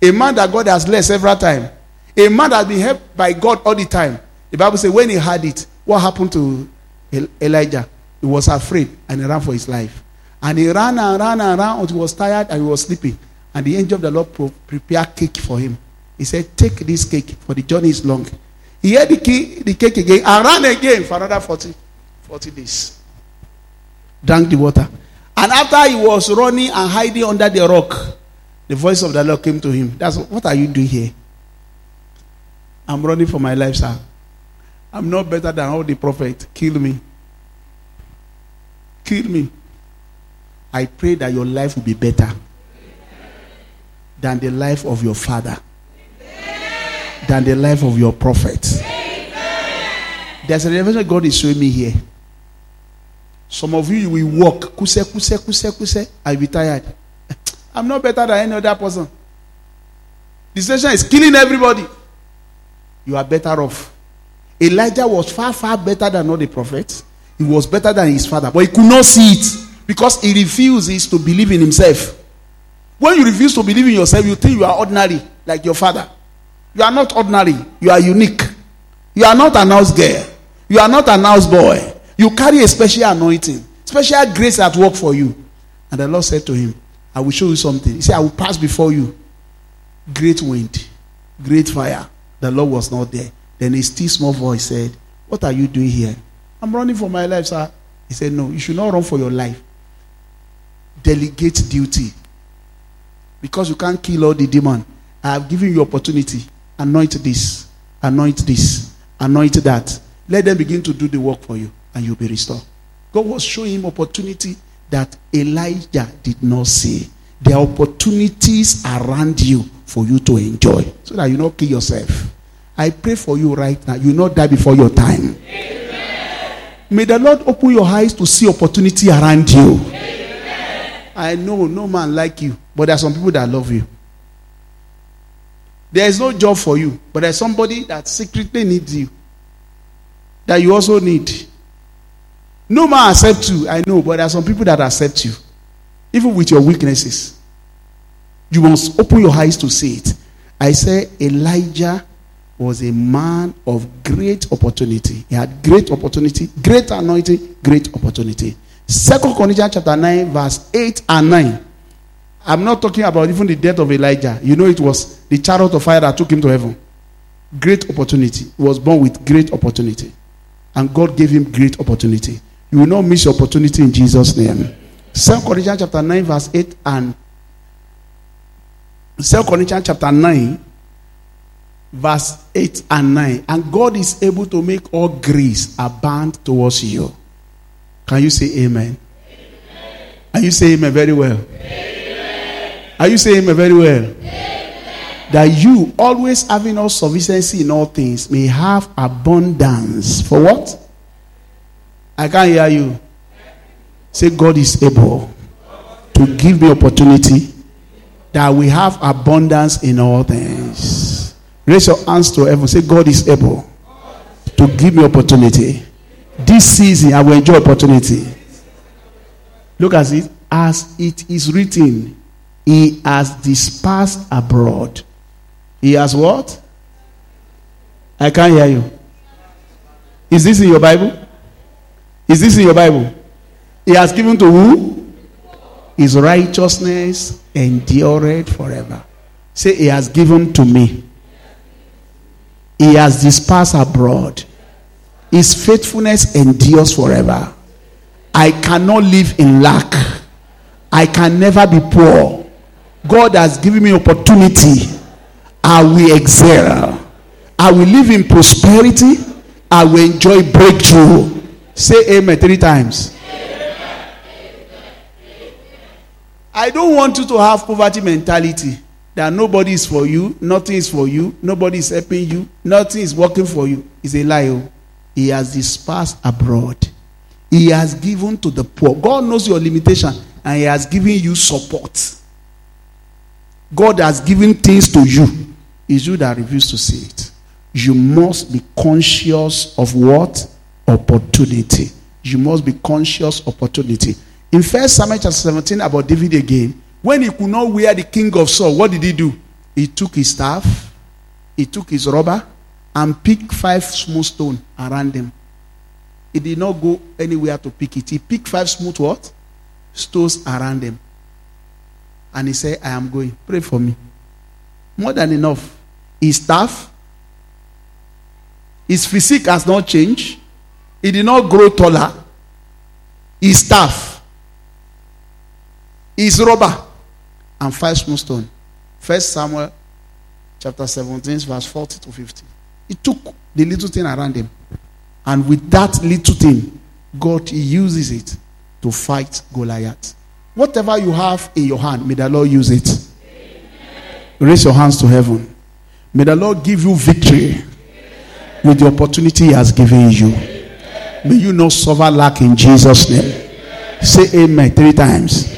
A man that God has led several times. A man that has been helped by God all the time. The Bible says when he had it, what happened to Elijah? He was afraid and he ran for his life. And he ran and ran and ran until he was tired and he was sleeping. And the angel of the Lord prepared cake for him. He said, Take this cake, for the journey is long. He had the, key, the cake again and ran again for another 40, 40 days. Drank the water. And after he was running and hiding under the rock, the voice of the Lord came to him. That's what are you doing here? I'm running for my life, sir. I'm not better than all the prophets. Kill me. Kill me. I pray that your life will be better than the life of your father, than the life of your prophet. There's a revelation God is showing me here. Some of you, you will walk, kuse, kuse, kuse, kuse, I'll be tired. I'm not better than any other person. Situation is killing everybody. You are better off. Elijah was far, far better than all the prophets. He was better than his father, but he could not see it because he refuses to believe in himself. When you refuse to believe in yourself, you think you are ordinary, like your father. You are not ordinary, you are unique. You are not an house girl, you are not an house boy. You carry a special anointing, special grace at work for you. And the Lord said to him, I will show you something. He said, I will pass before you. Great wind, great fire. The Lord was not there. Then a still small voice said, What are you doing here? I'm running for my life, sir. He said, No, you should not run for your life. Delegate duty. Because you can't kill all the demon. I have given you opportunity. Anoint this, anoint this, anoint that. Let them begin to do the work for you, and you'll be restored. God was showing him opportunity that Elijah did not see. There are opportunities around you for you to enjoy so that you not kill yourself. I pray for you right now. You not die before your time. Amen. May the Lord open your eyes to see opportunity around you. I know no man like you, but there are some people that love you. There is no job for you, but there's somebody that secretly needs you. That you also need. No man accepts you, I know, but there are some people that accept you, even with your weaknesses. You must open your eyes to see it. I say Elijah was a man of great opportunity. He had great opportunity, great anointing, great opportunity. Second Corinthians chapter 9, verse 8 and 9. I'm not talking about even the death of Elijah. You know, it was the chariot of fire that took him to heaven. Great opportunity. He was born with great opportunity. And God gave him great opportunity. You will not miss your opportunity in Jesus' name. Second Corinthians chapter 9, verse 8 and Second Corinthians chapter 9, verse 8 and 9. And God is able to make all grace abound towards you. Can you say amen? amen. Are you saying amen very well? Amen. Are you saying amen very well? Amen. That you, always having all sufficiency in all things, may have abundance. For what? I can't hear you. Say, God is able to give me opportunity that we have abundance in all things. Raise your hands to heaven. Say, God is able to give me opportunity. This season, I will enjoy opportunity. Look at it. As it is written, He has dispersed abroad. He has what? I can't hear you. Is this in your Bible? Is this in your Bible? He has given to who? His righteousness endureth forever. Say, He has given to me. He has dispersed abroad. His faithfulness endures forever. I cannot live in lack. I can never be poor. God has given me opportunity. I will excel. I will live in prosperity. I will enjoy breakthrough. Say amen three times. I don't want you to have poverty mentality that nobody is for you, nothing is for you, nobody is helping you, nothing is working for you. It's a lie. Oh. He has dispersed abroad. He has given to the poor. God knows your limitation and He has given you support. God has given things to you. It's you that refuse to see it. You must be conscious of what? Opportunity. You must be conscious opportunity. In First Samuel chapter 17 about David again, when he could not wear the king of Saul, what did he do? He took his staff, he took his rubber, and pick five smooth stones around them. He did not go anywhere to pick it. He picked five smooth what? Stones around them. And he said, I am going. Pray for me. More than enough. His staff, his physique has not changed. He did not grow taller. His staff, his rubber, and five small stone. First Samuel chapter 17, verse 40 to 50. He took the little thing around him. And with that little thing, God uses it to fight Goliath. Whatever you have in your hand, may the Lord use it. Amen. Raise your hands to heaven. May the Lord give you victory with the opportunity He has given you. May you not suffer lack in Jesus' name. Say amen three times.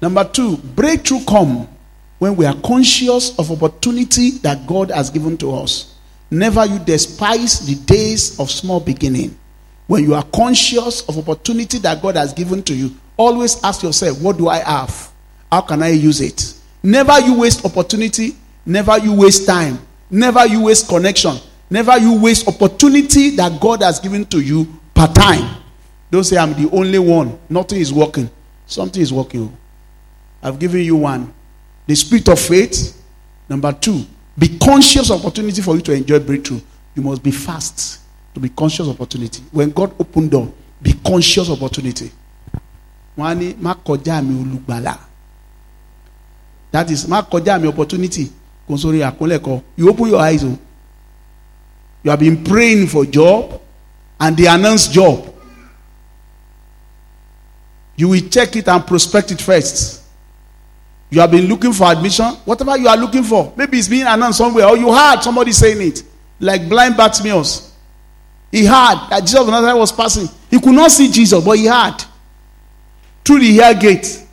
Number two, breakthrough come when we are conscious of opportunity that God has given to us. Never you despise the days of small beginning. When you are conscious of opportunity that God has given to you, always ask yourself, what do I have? How can I use it? Never you waste opportunity, never you waste time, never you waste connection, never you waste opportunity that God has given to you per time. Don't say I'm the only one. Nothing is working. Something is working. I've given you one. The spirit of faith. Number two, be conscious of opportunity for you to enjoy breakthrough. You must be fast to be conscious of opportunity. When God opened door, be conscious of opportunity. That is má kọjá mi opportunity. You open your eyes. Oh. You have been praying for job and they announce job. You will check it and prospect it first. You have been looking for admission. Whatever you are looking for, maybe it's being announced somewhere, or you heard somebody saying it, like blind Bartimaeus. He heard that Jesus of Nazareth was passing. He could not see Jesus, but he heard through the ear gate.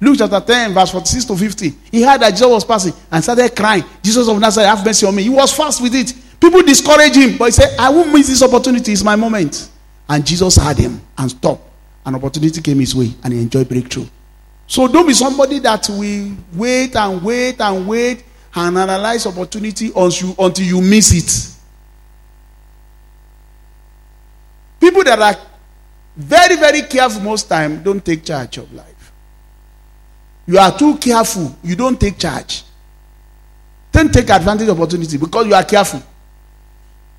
Luke chapter 10, verse 46 to 50. He heard that Jesus was passing and started crying, Jesus of Nazareth, have mercy on me. He was fast with it. People discouraged him, but he said, I won't miss this opportunity. It's my moment. And Jesus heard him and stopped. An opportunity came his way and he enjoyed breakthrough. So don't be somebody that will wait and wait and wait and analyze opportunity until you, until you miss it. People that are very, very careful most time don't take charge of life. You are too careful, you don't take charge. Don't take advantage of opportunity because you are careful.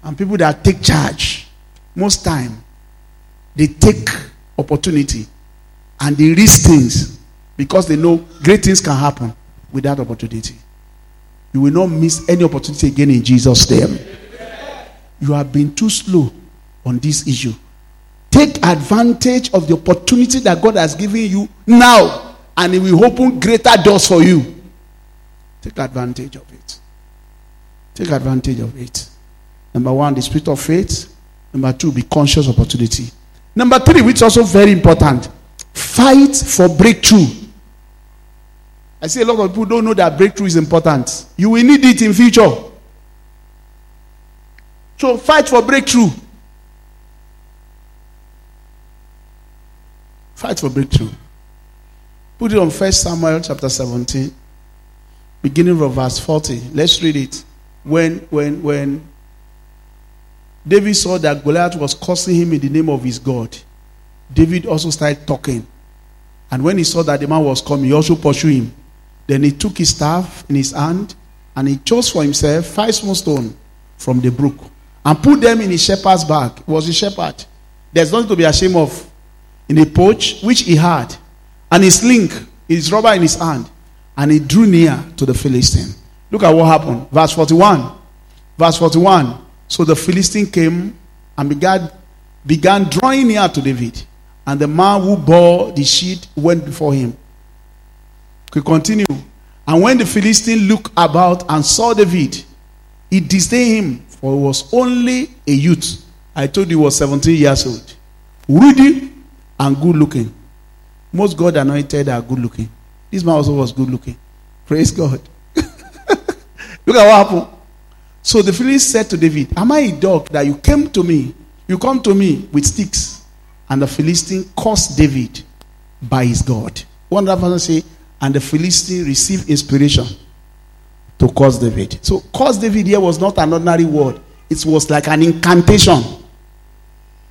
And people that take charge, most time, they take opportunity and they risk things because they know great things can happen with that opportunity. You will not miss any opportunity again in Jesus' name. You have been too slow on this issue. Take advantage of the opportunity that God has given you now, and He will open greater doors for you. Take advantage of it. Take advantage of it. Number one, the spirit of faith. Number two, be conscious of opportunity. Number three, which is also very important, fight for breakthrough. I see a lot of people don't know that breakthrough is important. You will need it in future. So fight for breakthrough. Fight for breakthrough. Put it on First Samuel chapter 17, beginning from verse 40. Let's read it. When when when David saw that Goliath was cursing him in the name of his God, David also started talking. And when he saw that the man was coming, he also pursued him. Then he took his staff in his hand and he chose for himself five small stones from the brook and put them in his shepherd's bag. He was a shepherd. There's nothing to be ashamed of. In a pouch which he had, and his sling, his rubber in his hand, and he drew near to the Philistine. Look at what happened. Verse 41. Verse 41. So the Philistine came and began, began drawing near to David. And the man who bore the sheet went before him. We continue. And when the Philistine looked about and saw David, he disdained him, for he was only a youth. I told you he was 17 years old. Rudy and good looking. Most God anointed are good looking. This man also was good looking. Praise God. Look at what happened. So the Philistine said to David, Am I a dog that you came to me? You come to me with sticks. And the Philistine cursed David by his God. One other person say, and the Philistine received inspiration to curse David. So, curse David here was not an ordinary word, it was like an incantation.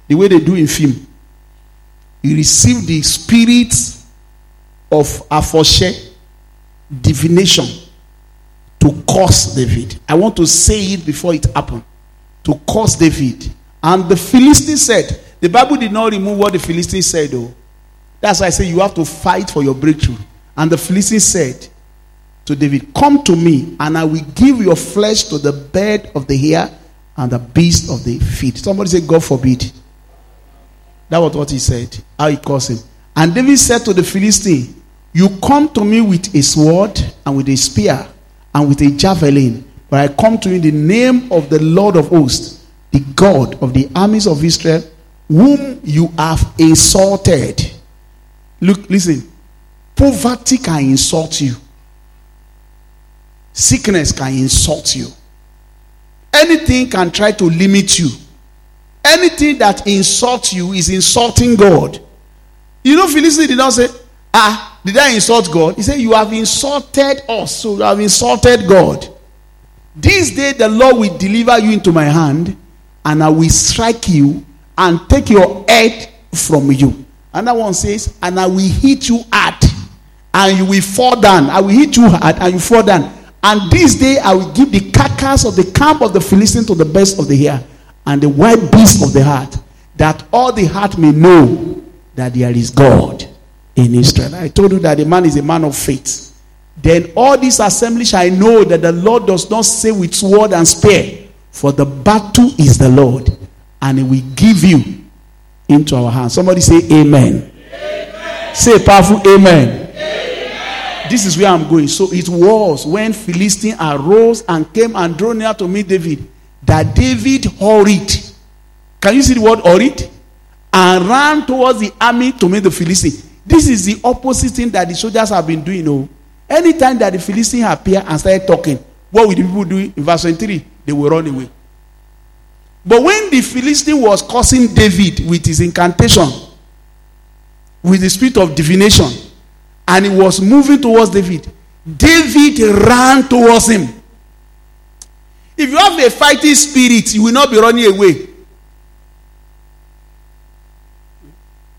The way they do in film. He received the spirit of Afoshe, divination, to curse David. I want to say it before it happened. To curse David. And the Philistine said, the Bible did not remove what the Philistine said, though. That's why I say you have to fight for your breakthrough. And the Philistine said to David, Come to me, and I will give your flesh to the bird of the air and the beast of the feet. Somebody said, God forbid. That was what he said. How he calls him. And David said to the Philistine, You come to me with a sword and with a spear and with a javelin, but I come to you in the name of the Lord of hosts, the God of the armies of Israel, whom you have insulted. Look, listen. Poverty can insult you. Sickness can insult you. Anything can try to limit you. Anything that insults you is insulting God. You know, Philistine did not say, Ah, did I insult God? He said, You have insulted us, so you have insulted God. This day the Lord will deliver you into my hand, and I will strike you and take your head from you. Another one says, And I will hit you hard, and you will fall down. I will hit you hard, and you fall down. And this day I will give the carcass of the camp of the Philistines to the best of the air, and the wild beast of the heart, that all the heart may know that there is God in Israel. I told you that the man is a man of faith. Then all this assembly shall know that the Lord does not say with sword and spear, for the battle is the Lord, and he will give you into our hands. Somebody say amen. amen. Say powerful amen. This is where I'm going. So it was when Philistine arose and came and drew near to meet David that David hurried. Can you see the word hurried? And ran towards the army to meet the Philistine. This is the opposite thing that the soldiers have been doing. Oh, anytime that the Philistine appear and started talking, what will the people do in verse 23? They will run away. But when the Philistine was cursing David with his incantation, with the spirit of divination, and he was moving towards David, David ran towards him. If you have a fighting spirit, you will not be running away.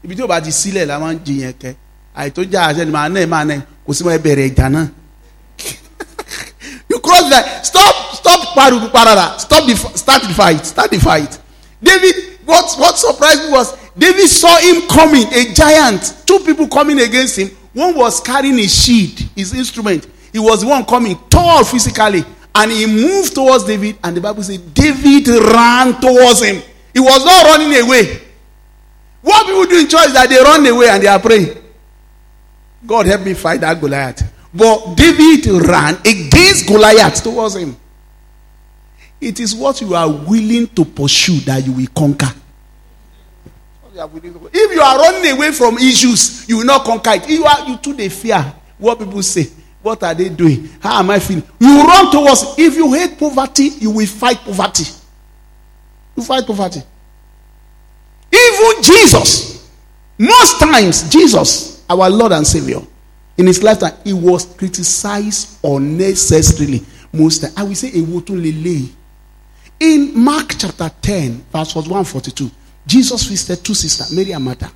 ibi tí o bá ti sílẹ̀ la máa ń jiyàn kẹ́. Àìtójà àṣẹ ni màá náà máa náà kò sí wọn bẹ̀rẹ̀ ìjà náà. you cross that stop stop paru parara. Stop the start the fight start the fight. David what what surprised me was David saw him coming a giant. Two people coming against him one was carrying a shield his instrument he was the one coming tall physically and he moved towards David and the Bible said David ran towards him he was not running away what people do in church is that they run away and they are praying. God help me fight that Goliath. But David ran against Goliath towards him. It is what you are willing to pursue that you will conquer. If you are running away from issues, you will not conquer it. You are you too they fear what people say. What are they doing? How am I feeling? You run towards. If you hate poverty, you will fight poverty. You fight poverty. Even Jesus, most times, Jesus, our Lord and Savior, in his lifetime, he was criticized unnecessarily. Most times. I will say a. In Mark chapter 10, verse 142, Jesus visited two sisters, Mary and Martha.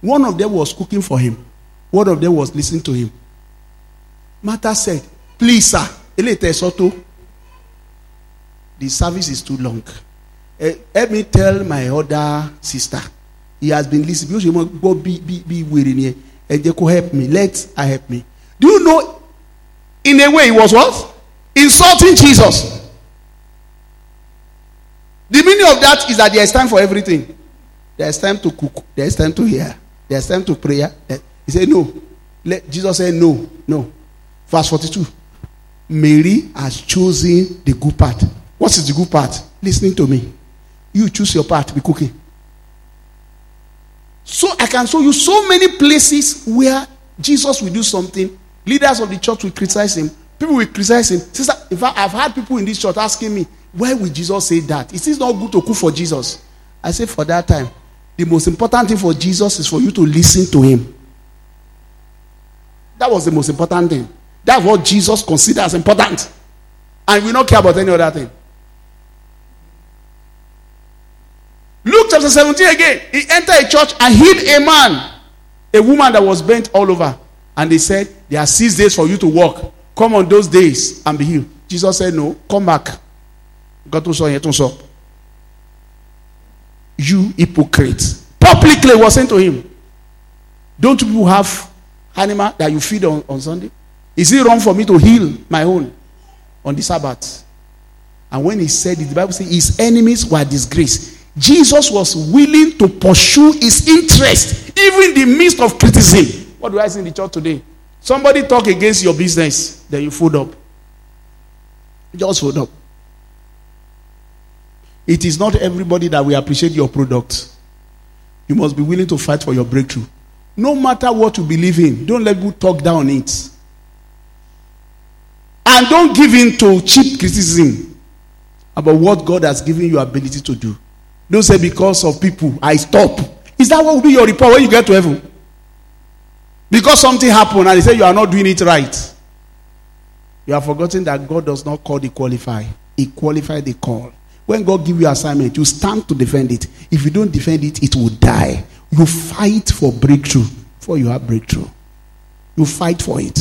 One of them was cooking for him, one of them was listening to him. Martha said, Please, sir, the service is too long. Uh, let me tell my other sister. He has been listening. Bí o ṣe mọ be be bí wèrè ni ẹ ẹ help me let her help me. Do you know in a way he was what? Insulting Jesus. The meaning of that is that there is time for everything. There is time to cook. There is time to hear. There is time to pray. He said no. Let, Jesus said no, no. Verse 42. Mary has chosen the good part. What is the good part? Listening to me. You choose your part to be cooking. So I can show you so many places where Jesus will do something. Leaders of the church will criticize him. People will criticize him. Sister, in fact, I've had people in this church asking me, why would Jesus say that? Is it not good to cook for Jesus? I say, for that time, the most important thing for Jesus is for you to listen to him. That was the most important thing. That's what Jesus considers important. And we don't care about any other thing. Luke chapter 17 again. He entered a church and healed a man, a woman that was bent all over. And they said, There are six days for you to walk. Come on those days and be healed. Jesus said, No, come back. God to show you You hypocrite. Publicly was saying to him, Don't you have animal that you feed on, on Sunday? Is it wrong for me to heal my own on the Sabbath? And when he said it, the Bible says his enemies were disgraced. Jesus was willing to pursue his interest, even in the midst of criticism. What do I see in the church today? Somebody talk against your business, then you fold up. Just fold up. It is not everybody that will appreciate your product. You must be willing to fight for your breakthrough. No matter what you believe in, don't let people talk down it. And don't give in to cheap criticism about what God has given you ability to do. Don't say because of people, I stop. Is that what will be your report when you get to heaven? Because something happened and they say you are not doing it right. You have forgotten that God does not call the qualify. He qualified the call. When God give you assignment, you stand to defend it. If you don't defend it, it will die. You fight for breakthrough before you have breakthrough. You fight for it.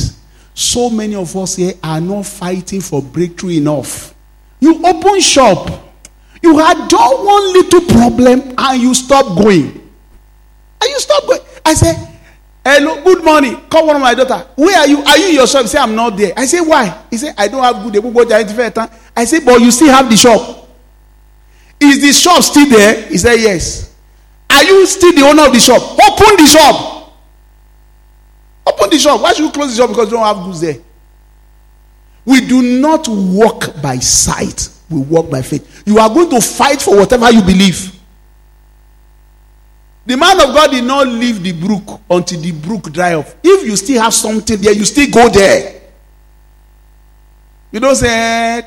So many of us here are not fighting for breakthrough enough. You open shop. You had done one little problem and you stop going. And you stop going. I say, Hello, good morning. Call one of my daughter. Where are you? Are you yourself? Say, I'm not there. I say, why? He say, I don't have good. I say, but you still have the shop. Is the shop still there? He said, Yes. Are you still the owner of the shop? Open the shop. Open the shop. Why should you close the shop? Because you don't have goods there. We do not walk by sight, we walk by faith. You are going to fight for whatever you believe. The man of God did not leave the brook until the brook dry up. If you still have something there, you still go there. You don't say, eh,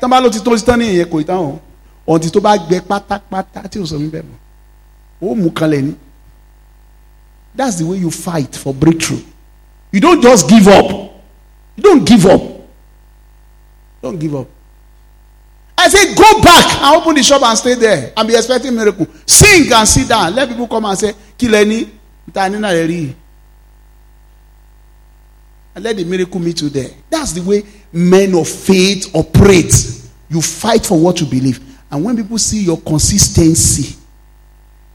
Ti tó bá gbẹ pátápátá tí o sọ mọ́. Ó mú ni. That's the way you fight for breakthrough. You don't just give up. You don't give up. Don't give up. I say, go back and open the shop and stay there and be expecting miracle. Sing and sit down. Let people come and say, Kileni, and let the miracle meet you there. That's the way men of faith operate. You fight for what you believe. And when people see your consistency,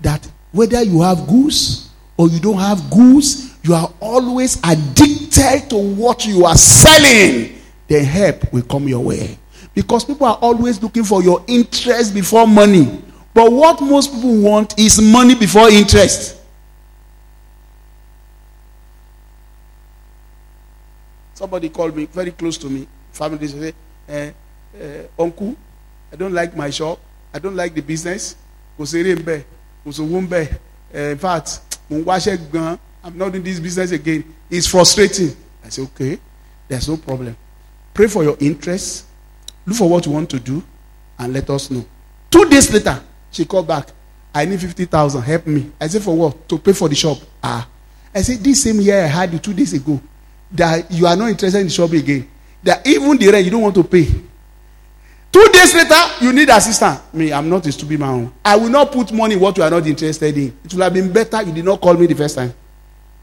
that whether you have goods or you don't have goods, you are always addicted to what you are selling, then help will come your way. Because people are always looking for your interest before money. But what most people want is money before interest. Somebody called me very close to me. Family say, eh, eh, Uncle, I don't like my shop. I don't like the business. Eh, in fact, I'm not doing this business again. It's frustrating. I say, okay, there's no problem. Pray for your interests. Look for what you want to do and let us know. Two days later, she called back. I need 50,000. Help me. I said, for what? To pay for the shop. Ah. I said, this same year I had you two days ago that you are not interested in the shop again. That even the rent you don't want to pay. Two days later, you need assistance. Me, I'm not a stupid man. I will not put money in what you are not interested in. It would have been better you did not call me the first time.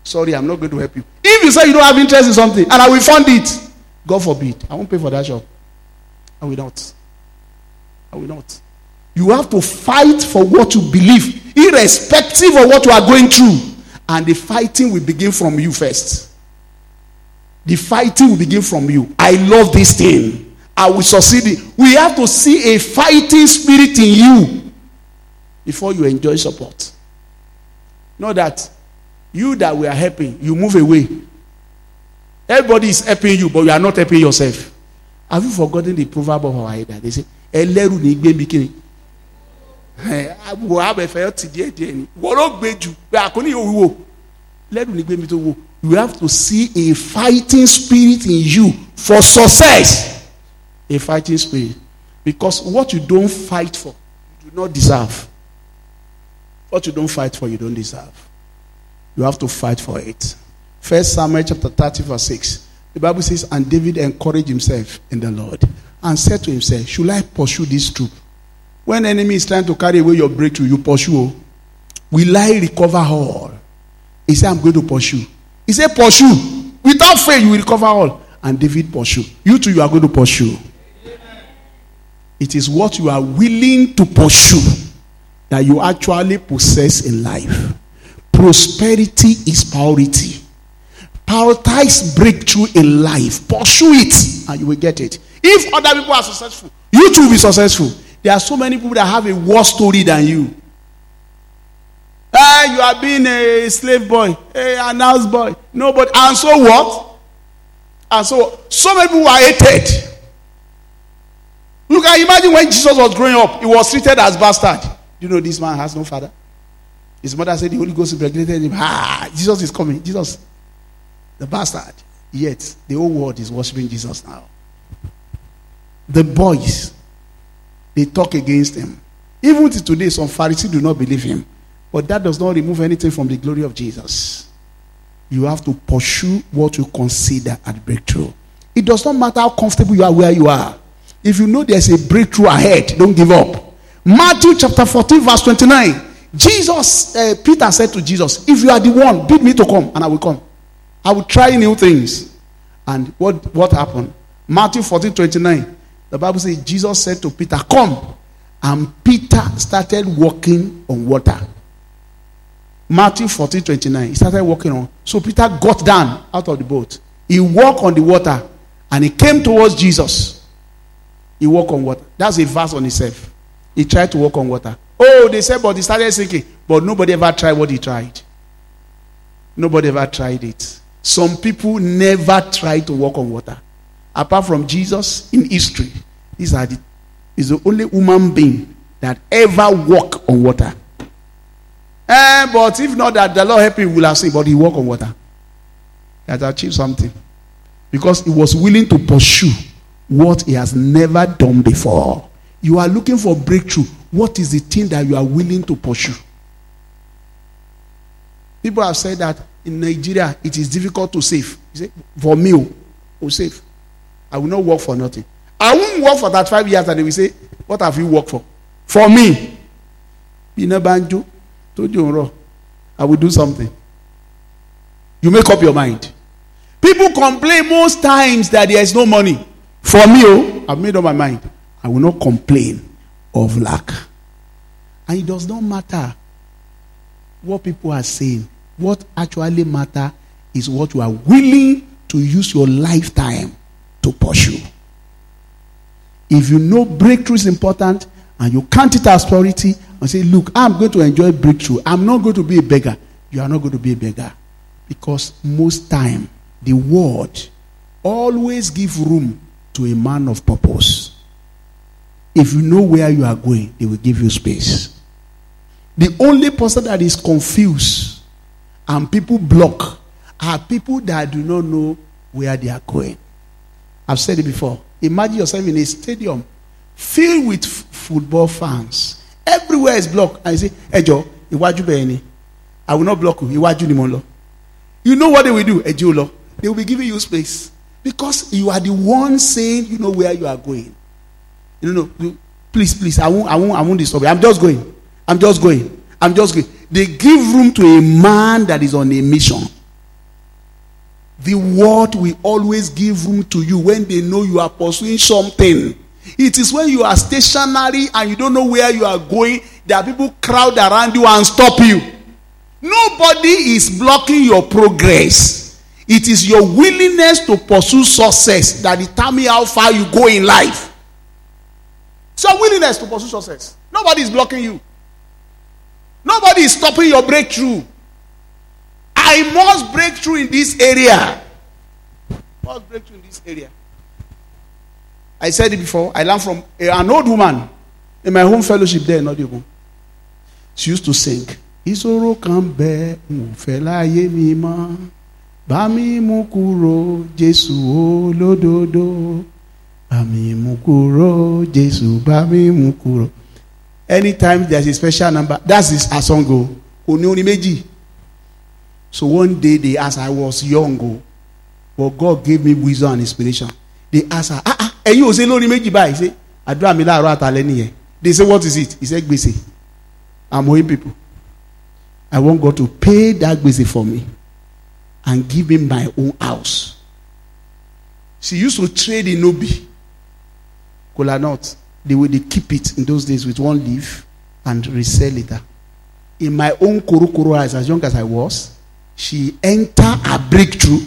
Sorry, I'm not going to help you. If you say you don't have interest in something and I will fund it, God forbid, I won't pay for that job. I will not. I will not. You have to fight for what you believe, irrespective of what you are going through. And the fighting will begin from you first. The fighting will begin from you. I love this thing. I will succeed. We have to see a fighting spirit in you before you enjoy support. Know that you that we are helping, you move away. Everybody is helping you, but you are not helping yourself. Have you forgotten the proverb of our elder? They say, ẹlẹ́rù ní gbé mi kiri. Wò abẹ́fẹ́ ti díẹ̀ díẹ̀ ni. Wọ́n ló gbé jù pé àkóní yóò wúwo. Lẹ́rù ní gbé mi tó wò. You have to see a fighting spirit in you for success. A fighting spirit. Because what you don't fight for, you do not deserve. What you don't fight for, you don't deserve. You have to fight for it. First Samuel chapter 30, verse 6. The Bible says, and David encouraged himself in the Lord and said to himself, Should I pursue this troop? When enemy is trying to carry away your breakthrough, you pursue. Oh. Will I recover all? He said, I'm going to pursue. He said, Pursue. Without faith, you will recover all. And David pursue. You too, you are going to pursue. It is what you are willing to pursue that you actually possess in life. Prosperity is priority. Prioritize breakthrough in life. Pursue it, and you will get it. If other people are successful, you too will be successful. There are so many people that have a worse story than you. Hey, you are being a slave boy, a house boy. Nobody, and so what? And so, so many people are hated. You can imagine when Jesus was growing up, he was treated as bastard. You know, this man has no father. His mother said the Holy Ghost impregnated him. Ah, Jesus is coming. Jesus, the bastard. Yet, the whole world is worshiping Jesus now. The boys, they talk against him. Even to today, some Pharisees do not believe him. But that does not remove anything from the glory of Jesus. You have to pursue what you consider a breakthrough. It does not matter how comfortable you are where you are. If you know there's a breakthrough ahead, don't give up. Matthew chapter 14, verse 29. Jesus, uh, Peter said to Jesus, If you are the one, bid me to come, and I will come. I will try new things. And what, what happened? Matthew 14, 29. The Bible says, Jesus said to Peter, Come. And Peter started walking on water. Matthew 14, 29. He started walking on. So Peter got down out of the boat. He walked on the water and he came towards Jesus. He walked on water. That's a verse on himself. He tried to walk on water. Oh, they said, but he started sinking. But nobody ever tried what he tried. Nobody ever tried it. Some people never tried to walk on water. Apart from Jesus in history, are the, is the only human being that ever walked on water. Eh, but if not that, the Lord help him, will have seen, but he walked on water. He has achieved something. Because he was willing to pursue what he has never done before. You are looking for breakthrough. What is the thing that you are willing to pursue? People have said that in Nigeria it is difficult to save. You say, for me, oh, oh save. I will not work for nothing. I won't work for that five years and they will say, What have you worked for? For me. Binabanjo, told you I will do something. You make up your mind. People complain most times that there is no money. For me, I've made up my mind. I will not complain of lack. And it does not matter what people are saying. What actually matter is what you are willing to use your lifetime to pursue. If you know breakthrough is important and you count it as priority and say, look, I'm going to enjoy breakthrough. I'm not going to be a beggar. You are not going to be a beggar. Because most time, the world always give room to a man of purpose. If you know where you are going, they will give you space. The only person that is confused and people block are people that do not know where they are going. I've said it before. Imagine yourself in a stadium filled with f- football fans. Everywhere is blocked. And you say, Ejo, iwaju bẹ́ẹ̀ I will not block you. Iwaju ni mo lọ. You know what they will do? Ejo. They will be giving you space. Because you are the one saying you know where you are going. You know, no, please, please, I won't, I won't, I won't disturb you. I'm just going. I'm just going. I'm just going. They give room to a man that is on a mission. The word will always give room to you when they know you are pursuing something. It is when you are stationary and you don't know where you are going that people crowd around you and stop you. Nobody is blocking your progress. It is your willingness to pursue success that determines how far you go in life. It's your willingness to pursue success. Nobody is blocking you. Nobody is stopping your breakthrough. I must break through in this area. Must break through in this area. I said it before. I learned from an old woman in my home fellowship there in Odigun. She used to sing. Ìṣòro kan fẹ́ láyé mi. Bá mi mú kúrò Jésù olódodo. Bá mi mú kúrò Jésù bá mi mú kúrò. Anytime there's a special number, that's his a song o. Kò ní orin méjì. So one day they asked, I was young, oh, but God gave me wisdom and inspiration. They asked her, ah ah, ẹ̀yin ò ṣe lórí méjì báyìí ṣe àdúrà mi láàárọ̀ àtàlẹ́ nìyẹn. They say, what is it? He said, gbèsè. I'm owing people. I want God to pay that gbèsè for me and give me my own house. She used to trade in Obi, kola nut. The way they keep it in those days with one leaf and resell it. In my own Kuru Kuru as young as I was, she entered a breakthrough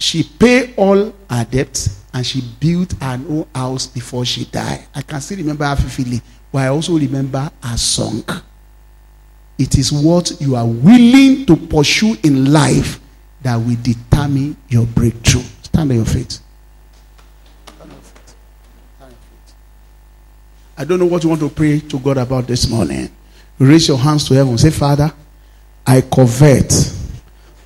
she paid all her debts and she built her own house before she died. I can still remember her vividly, but I also remember her song. It is what you are willing to pursue in life that will determine your breakthrough. Stand on your feet. I don't know what you want to pray to God about this morning. Raise your hands to heaven. Say, Father, I covet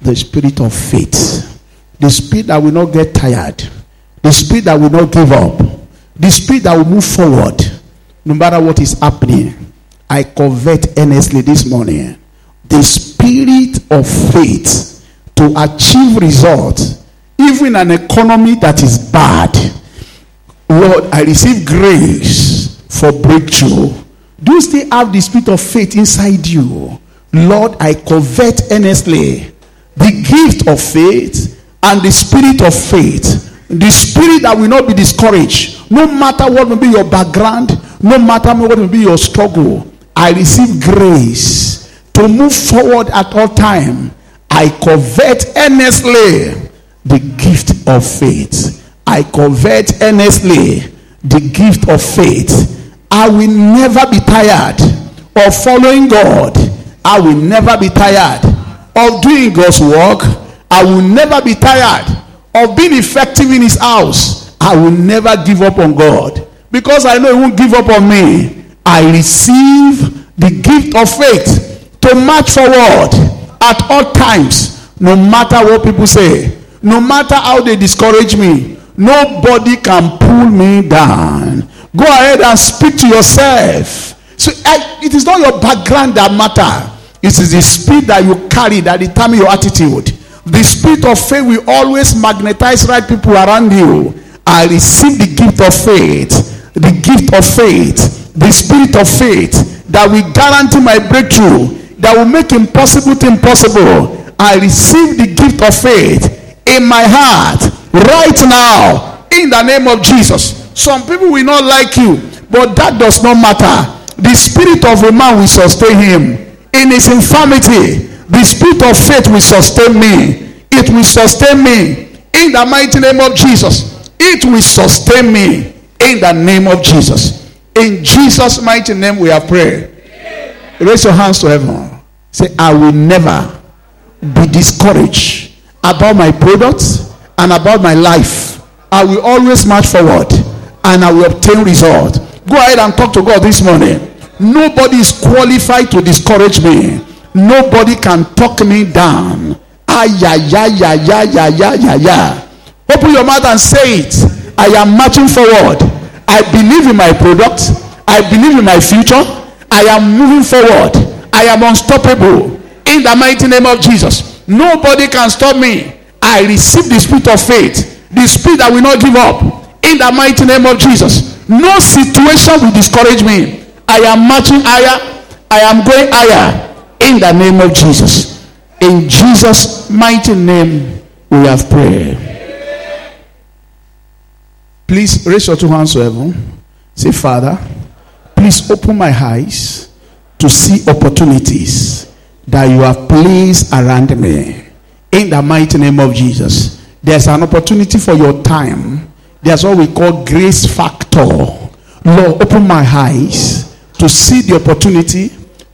the spirit of faith. The spirit that will not get tired. The spirit that will not give up. The spirit that will move forward no matter what is happening. I covet earnestly this morning the spirit of faith to achieve results, even an economy that is bad. Lord, I receive grace for breakthrough. Do you still have the spirit of faith inside you? Lord, I covet earnestly the gift of faith and the spirit of faith. The spirit that will not be discouraged, no matter what may be your background, no matter what may be your struggle. I receive grace to move forward at all time. I covet earnestly the gift of faith. I covet earnestly the gift of faith. I will never be tired of following God. I will never be tired of doing God's work. I will never be tired of being effective in His house. I will never give up on God because I know He won't give up on me. I receive the gift of faith to march forward at all times, no matter what people say, no matter how they discourage me. Nobody can pull me down. Go ahead and speak to yourself. So I, it is not your background that matter. It is the spirit that you carry that determine your attitude. The spirit of faith will always magnetize right people around you. I receive the gift of faith. The gift of faith. The spirit of faith that will guarantee my breakthrough. That will make impossible to impossible. I receive the gift of faith in my heart right now in the name of Jesus. Some people will not like you, but that does not matter. The spirit of a man will sustain him in his infirmity. The spirit of faith will sustain me. It will sustain me in the mighty name of Jesus. It will sustain me in the name of Jesus. In Jesus' mighty name, we have prayed. Raise your hands to heaven. Say, I will never be discouraged about my products and about my life. I will always march forward and I will obtain result. Go ahead and talk to God this morning. Nobody is qualified to discourage me. Nobody can talk me down. Ah, yeah, yeah, yeah, yeah, yeah, yeah, yeah, yeah. Open your mouth and say it. I am marching forward. I believe in my product. I believe in my future. I am moving forward. I am unstoppable. In the mighty name of Jesus. Nobody can stop me. I receive the spirit of faith. The spirit that will not give up. In the mighty name of Jesus. No situation will discourage me. I am marching higher. I am going higher. In the name of Jesus. In Jesus' mighty name, we have prayed. Please raise your two hands to heaven. Say, Father, please open my eyes to see opportunities that you have placed around me. In the mighty name of Jesus. There's an opportunity for your time. There's what we call grace factor. Lord, open my eyes to see the opportunity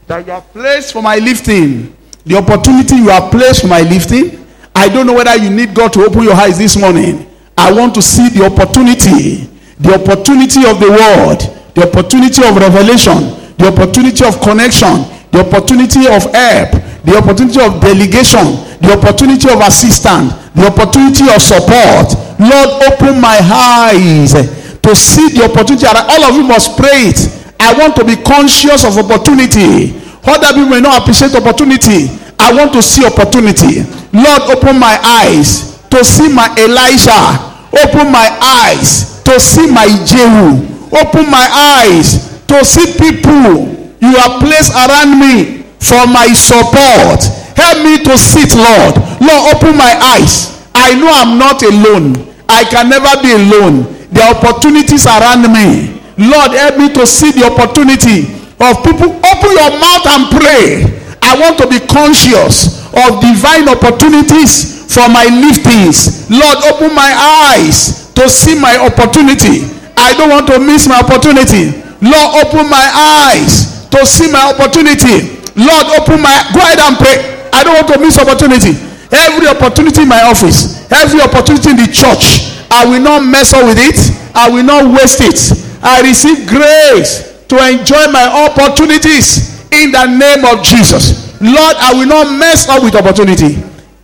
that you have placed for my lifting. The opportunity you have placed for my lifting. I don't know whether you need God to open your eyes this morning. I want to see the opportunity, the opportunity of the word, the opportunity of revelation, the opportunity of connection, the opportunity of help, the opportunity of delegation, the opportunity of assistance, the opportunity of support. Lord, open my eyes to see the opportunity. All of you must pray it. I want to be conscious of opportunity. Other people may not appreciate opportunity. I want to see opportunity. Lord, open my eyes to see my Elijah. Open my eyes to see my Jehu. Open my eyes to see people you have placed around me for my support. Help me to sit, Lord. Lord, open my eyes. I know I'm not alone. I can never be alone. Are opportunities around me. Lord, help me to see the opportunity of people. Open your mouth and pray. I want to be conscious of divine opportunities for my liftings. Lord, open my eyes to see my opportunity. I don't want to miss my opportunity. Lord, open my eyes to see my opportunity. Lord, open my go ahead and pray. I don't want to miss opportunity. Every opportunity in my office, every opportunity in the church, I will not mess up with it. I will not waste it. I receive grace to enjoy my opportunities in the name of Jesus. Lord, I will not mess up with opportunity.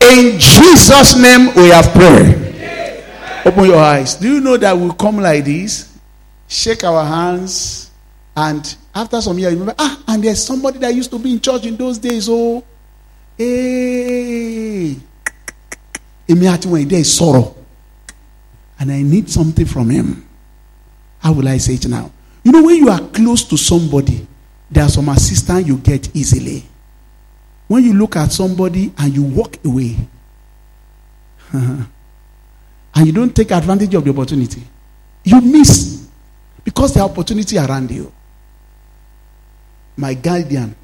In Jesus' name we have prayed. Open your eyes. Do you know that we come like this, shake our hands, and after some years, remember, ah, and there's somebody that used to be in church in those days. Oh, hey, wọn ìdẹ́ sọ̀rọ̀, and I need something from him. How will I say it now? You know, when you are close to somebody, there are some assistance you get easily. When you look at somebody and you walk away, and you don't take advantage of the opportunity, you miss because the opportunity around you. My guardian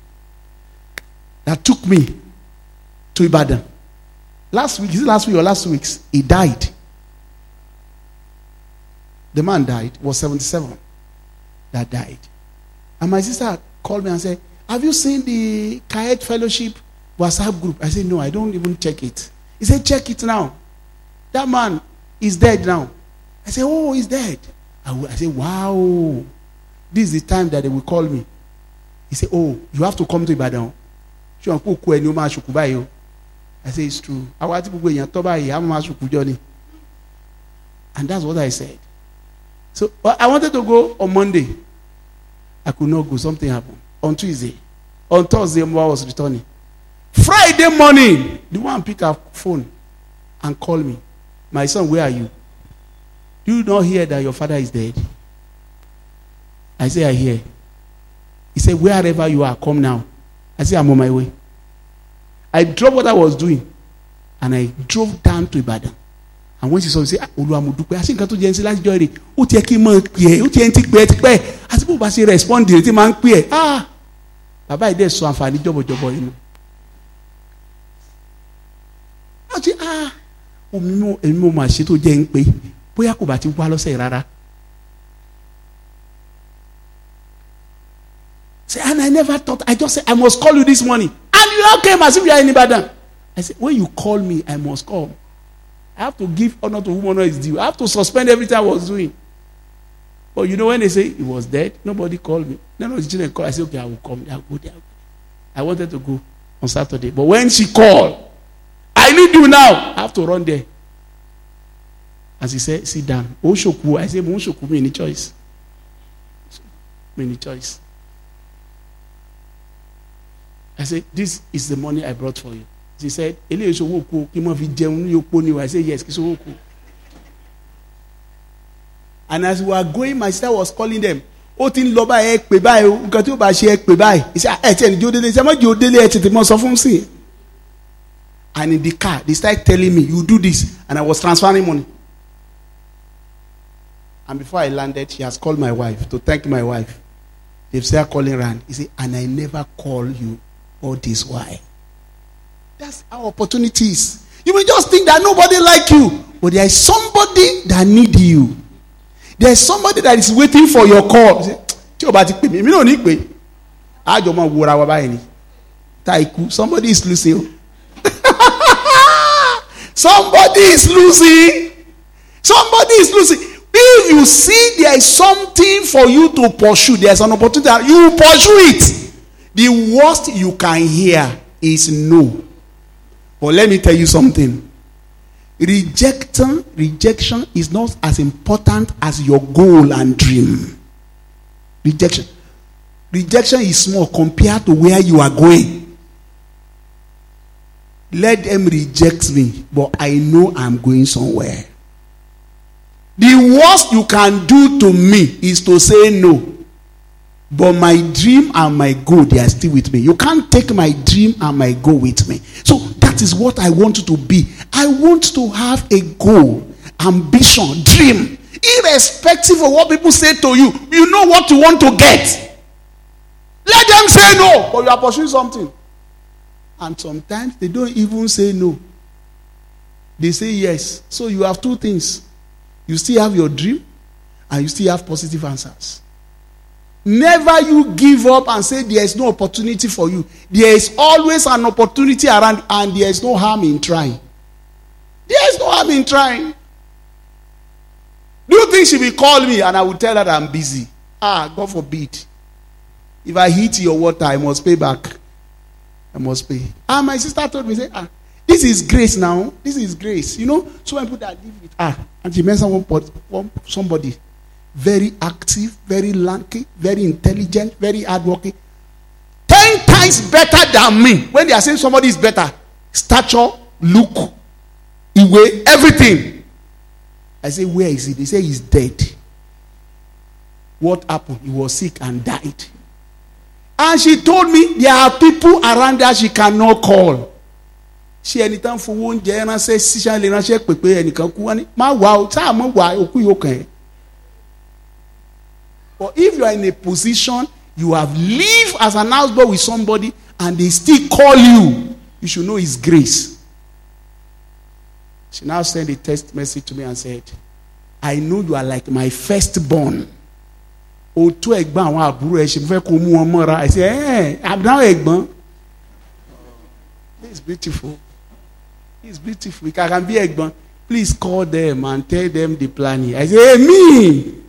that took me to Ibadan last week, is it last week or last week's? He died. The man died, was 77 that died. And my sister called me and said, Have you seen the Kayet Fellowship WhatsApp group? I said, No, I don't even check it. He said, Check it now. That man is dead now. I said, Oh, he's dead. I, I said, Wow. This is the time that they will call me. He said, Oh, you have to come to Ibadan. I said, It's true. And that's what I said. So I wanted to go on Monday. I could not go. Something happened. On Tuesday. On Thursday, Mwa was returning. Friday morning, the one pick up phone and call me. My son, where are you? Do you not hear that your father is dead? I say, I hear. He said, wherever you are, come now. I say, I'm on my way. I dropped what I was doing and I drove down to Ibadan. And when she saw me say, Olúwa mo dúpẹ́, àṣé nǹkan tó jẹ́ ṣe láti jọ rè, ó tiẹ̀ kí n mọ̀ pè é, ó ti pè é ti pẹ́, àti bó bá ṣe respond rè tí máa ń pè é, ah! Bàbá yìí dẹ̀ sọ àǹfààní jọ̀bọ̀jọ̀bọ̀ yìí nù. Wọ́n ti ah! Omi mo èmi mo mà ṣe tó jẹ́ ń pè, bóyá kò bá ti wá lọ́sẹ̀ rárá. Say, and I never thought, I just said, I must call you this morning. And you all came as if you are in. I said, when you call me, I must come. I have to give honor to whom honor is due. I have to suspend everything I was doing. But you know, when they say he was dead, nobody called me. None of the children called. I said, okay, I will come. I will go there. I wanted to go on Saturday. But when she called, I need you now. I have to run there. As he said, sit down. I said, Oshoku, me any choice. Any choice. I said, this is the money I brought for you. She said, eléyìí sọ owó kú kí. I said, yes, kí. And as we were going, my sister was calling them. Ó ti ń lọ báyìí ẹ pè báyìí o, nǹkan tí ó bá ṣe ẹ pè báyìí. He said, ah, ẹ tiẹ̀ ní jódélé, ṣe má jódélé ẹ tètè mọ sọ fún sí. And in the car, they started telling me, you do this. And I was transferring money. And before I landed, she has called my wife to thank my wife. They've started calling around. He said, and I never call you all this why. That's our opportunities. You may just think that nobody like you, but there is somebody that need you. There is somebody that is waiting for your call. Tí o bá ti pè mí, èmi náà ní pè. Àjọ máa wúra wa báyìí ni. Ta ikú, somebody is losing. somebody is losing. Somebody is losing. If you see there is something for you to pursue, there's an opportunity, you pursue it. The worst you can hear is no. But let me tell you something. Rejection, rejection is not as important as your goal and dream. Rejection. Rejection is small compared to where you are going. Let them reject me, but I know I'm going somewhere. The worst you can do to me is to say no. But my dream and my goal, they are still with me. You can't take my dream and my goal with me. So is what I want to be. I want to have a goal, ambition, dream. Irrespective of what people say to you, you know what you want to get. Let them say no, but you are pursuing something. And sometimes they don't even say no. They say yes. So you have two things. You still have your dream and you still have positive answers. Never you give up and say there is no opportunity for you. There is always an opportunity around and there is no harm in trying. There is no harm in trying. Do you think she will call me and I will tell her I'm busy? Ah, God forbid. If I hit your water, I must pay back. I must pay. Ah, my sister told me, say, ah, this is grace now. This is grace. You know, so when people that live with ah, and she one, one somebody very active, very lanky, very intelligent, very hardworking. Ten times better than me. When they are saying somebody is better, stature, look, way, everything. I say, where is he? They say he's dead. What happened? He was sick and died. And she told me there are people around her she cannot call. ṣé ẹni tán fowó oúnjẹ ránṣẹ́ ṣíṣàn lè ránṣẹ́ pèpè ẹnìkan má wà ó tá mọ̀ wà òkú yóò. But if you are in a position you have lived as an houseboy with somebody and they still call you, you should know His grace. She now sent a text message to me and said, I know you are like my firstborn. o tó ẹ̀gbọ́n àwọn àbúrò ẹ̀ àbúrò eh, ẹ̀gbọ́n. It's beautiful. It's beautiful. If I can be ẹ̀gbọ́n. Please call them and tell them the planning. I say hey me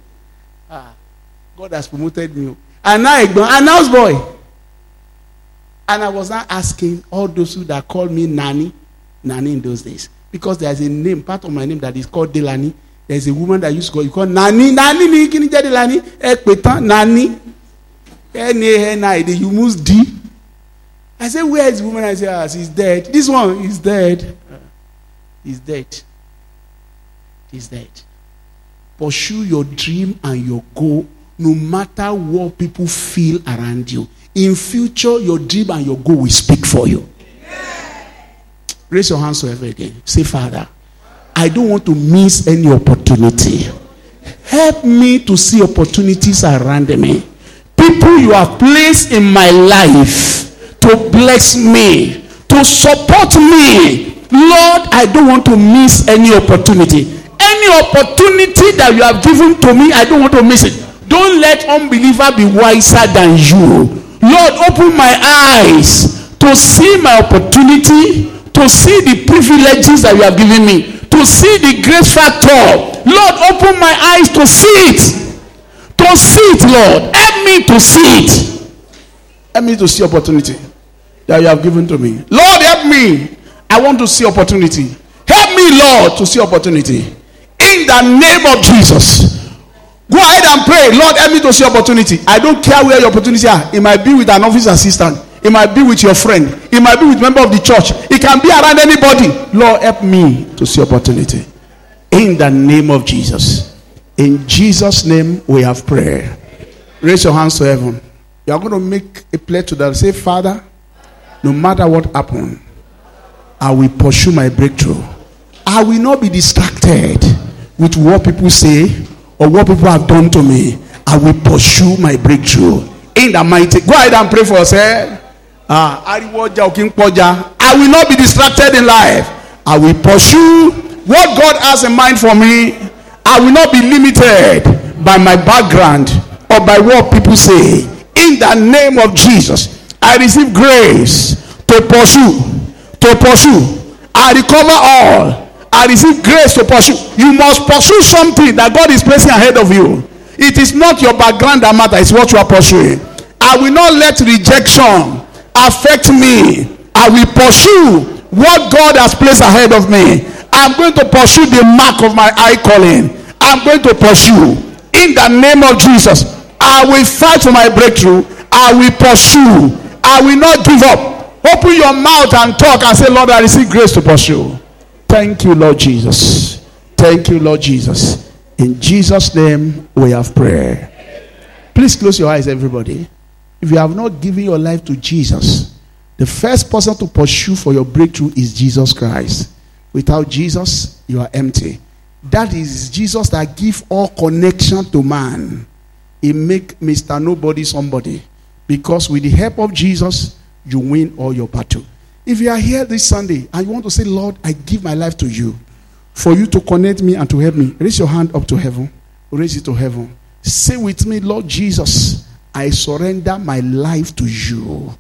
God has promoted me. And now and house boy. And I was now asking all those who that call me nani nani in those days. Because there is a name part of my name that is called Delani. There is a woman that used to call you call nani nani ni kí ni jẹ́ Delani? Ẹ pè nani. N-a-n-i you must d. I say where is the woman? I say ah she dead. This one is dead. He is dead. He is dead. Pursue your dream and your goal no matter what people feel around you in future your dream and your goal will speak for you raise your hands to again say father I don't want to miss any opportunity. Help me to see opportunities around me. People you have placed in my life to bless me, to support me. Lord, I don't want to miss any opportunity. Any opportunity that you have given to me, I don't want to miss it. Don't let unbeliever be wiser than you. Lord, open my eyes to see my opportunity, to see the privileges that you have given me to see the grace factor. Lord, open my eyes to see it. To see it, Lord. Help me to see it. Help me to see opportunity that you have given to me. Lord, help me. I want to see opportunity. Help me, Lord, to see opportunity. In the name of Jesus. Go ahead and pray. Lord, help me to see opportunity. I don't care where your opportunity are. It might be with an office assistant. It might be with your friend. It might be with member of the church. It can be around anybody. Lord, help me to see opportunity. In the name of Jesus. In Jesus' name we have prayer. Raise your hands to heaven. You are going to make a pledge to that. Say, Father, no matter what happens, I will pursue my breakthrough. I will not be distracted with what people say or what people have done to me. I will pursue my breakthrough. In the mighty. Go ahead and pray for. Ah, òkè ń pọjà. I will not be distracted in life. I will pursue what God has in mind for me. I will not be limited by my background or by what people say. In the name of Jesus, I receive grace to pursue, to pursue. I recover all. I receive grace to pursue. You must pursue something that God is placing ahead of you. It is not your background that matters, it's what you are pursuing. I will not let rejection affect me. I will pursue what God has placed ahead of me. I'm going to pursue the mark of my eye calling. I'm going to pursue in the name of Jesus. I will fight for my breakthrough. I will pursue. I will not give up. Open your mouth and talk and say, Lord, I receive grace to pursue. Thank you, Lord Jesus. Thank you, Lord Jesus. In Jesus' name we have prayer. Please close your eyes, everybody. If you have not given your life to Jesus, the first person to pursue for your breakthrough is Jesus Christ. Without Jesus, you are empty. That is Jesus that give all connection to man. He make Mr. Nobody somebody. Because with the help of Jesus, you win all your battle. If you are here this Sunday and you want to say, Lord, I give my life to you, for you to connect me and to help me, raise your hand up to heaven. Raise it to heaven. Say with me, Lord Jesus, I surrender my life to you.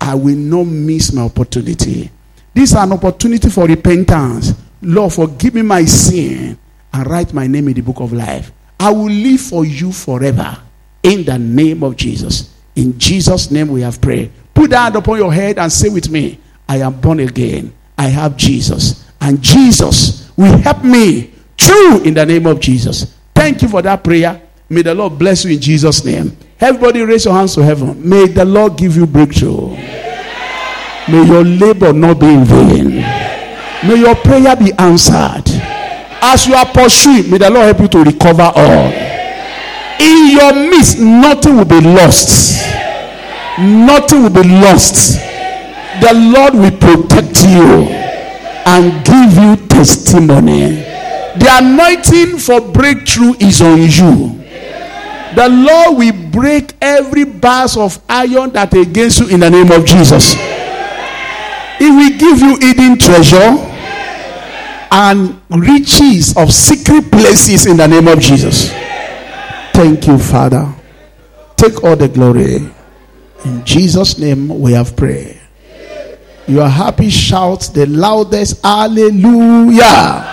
I will not miss my opportunity. This is an opportunity for repentance. Lord, forgive me my sin and write my name in the book of life. I will live for you forever in the name of Jesus. In Jesus' name we have prayed. Put that hand upon your head and say with me, I am born again. I have Jesus. And Jesus will help me through in the name of Jesus. Thank you for that prayer. May the Lord bless you in Jesus' name. Everybody raise your hands to heaven. May the Lord give you breakthrough. May your labor not be in vain. May your prayer be answered. As you are pursuing, may the Lord help you to recover all. In your midst, nothing will be lost. Nothing will be lost. The Lord will protect you and give you testimony. The anointing for breakthrough is on you. The Lord will break every bars of iron that against you in the name of Jesus. He will give you hidden treasure and riches of secret places in the name of Jesus. Thank you, Father. Take all the glory. In Jesus' name we have prayed. You are happy, shout the loudest hallelujah.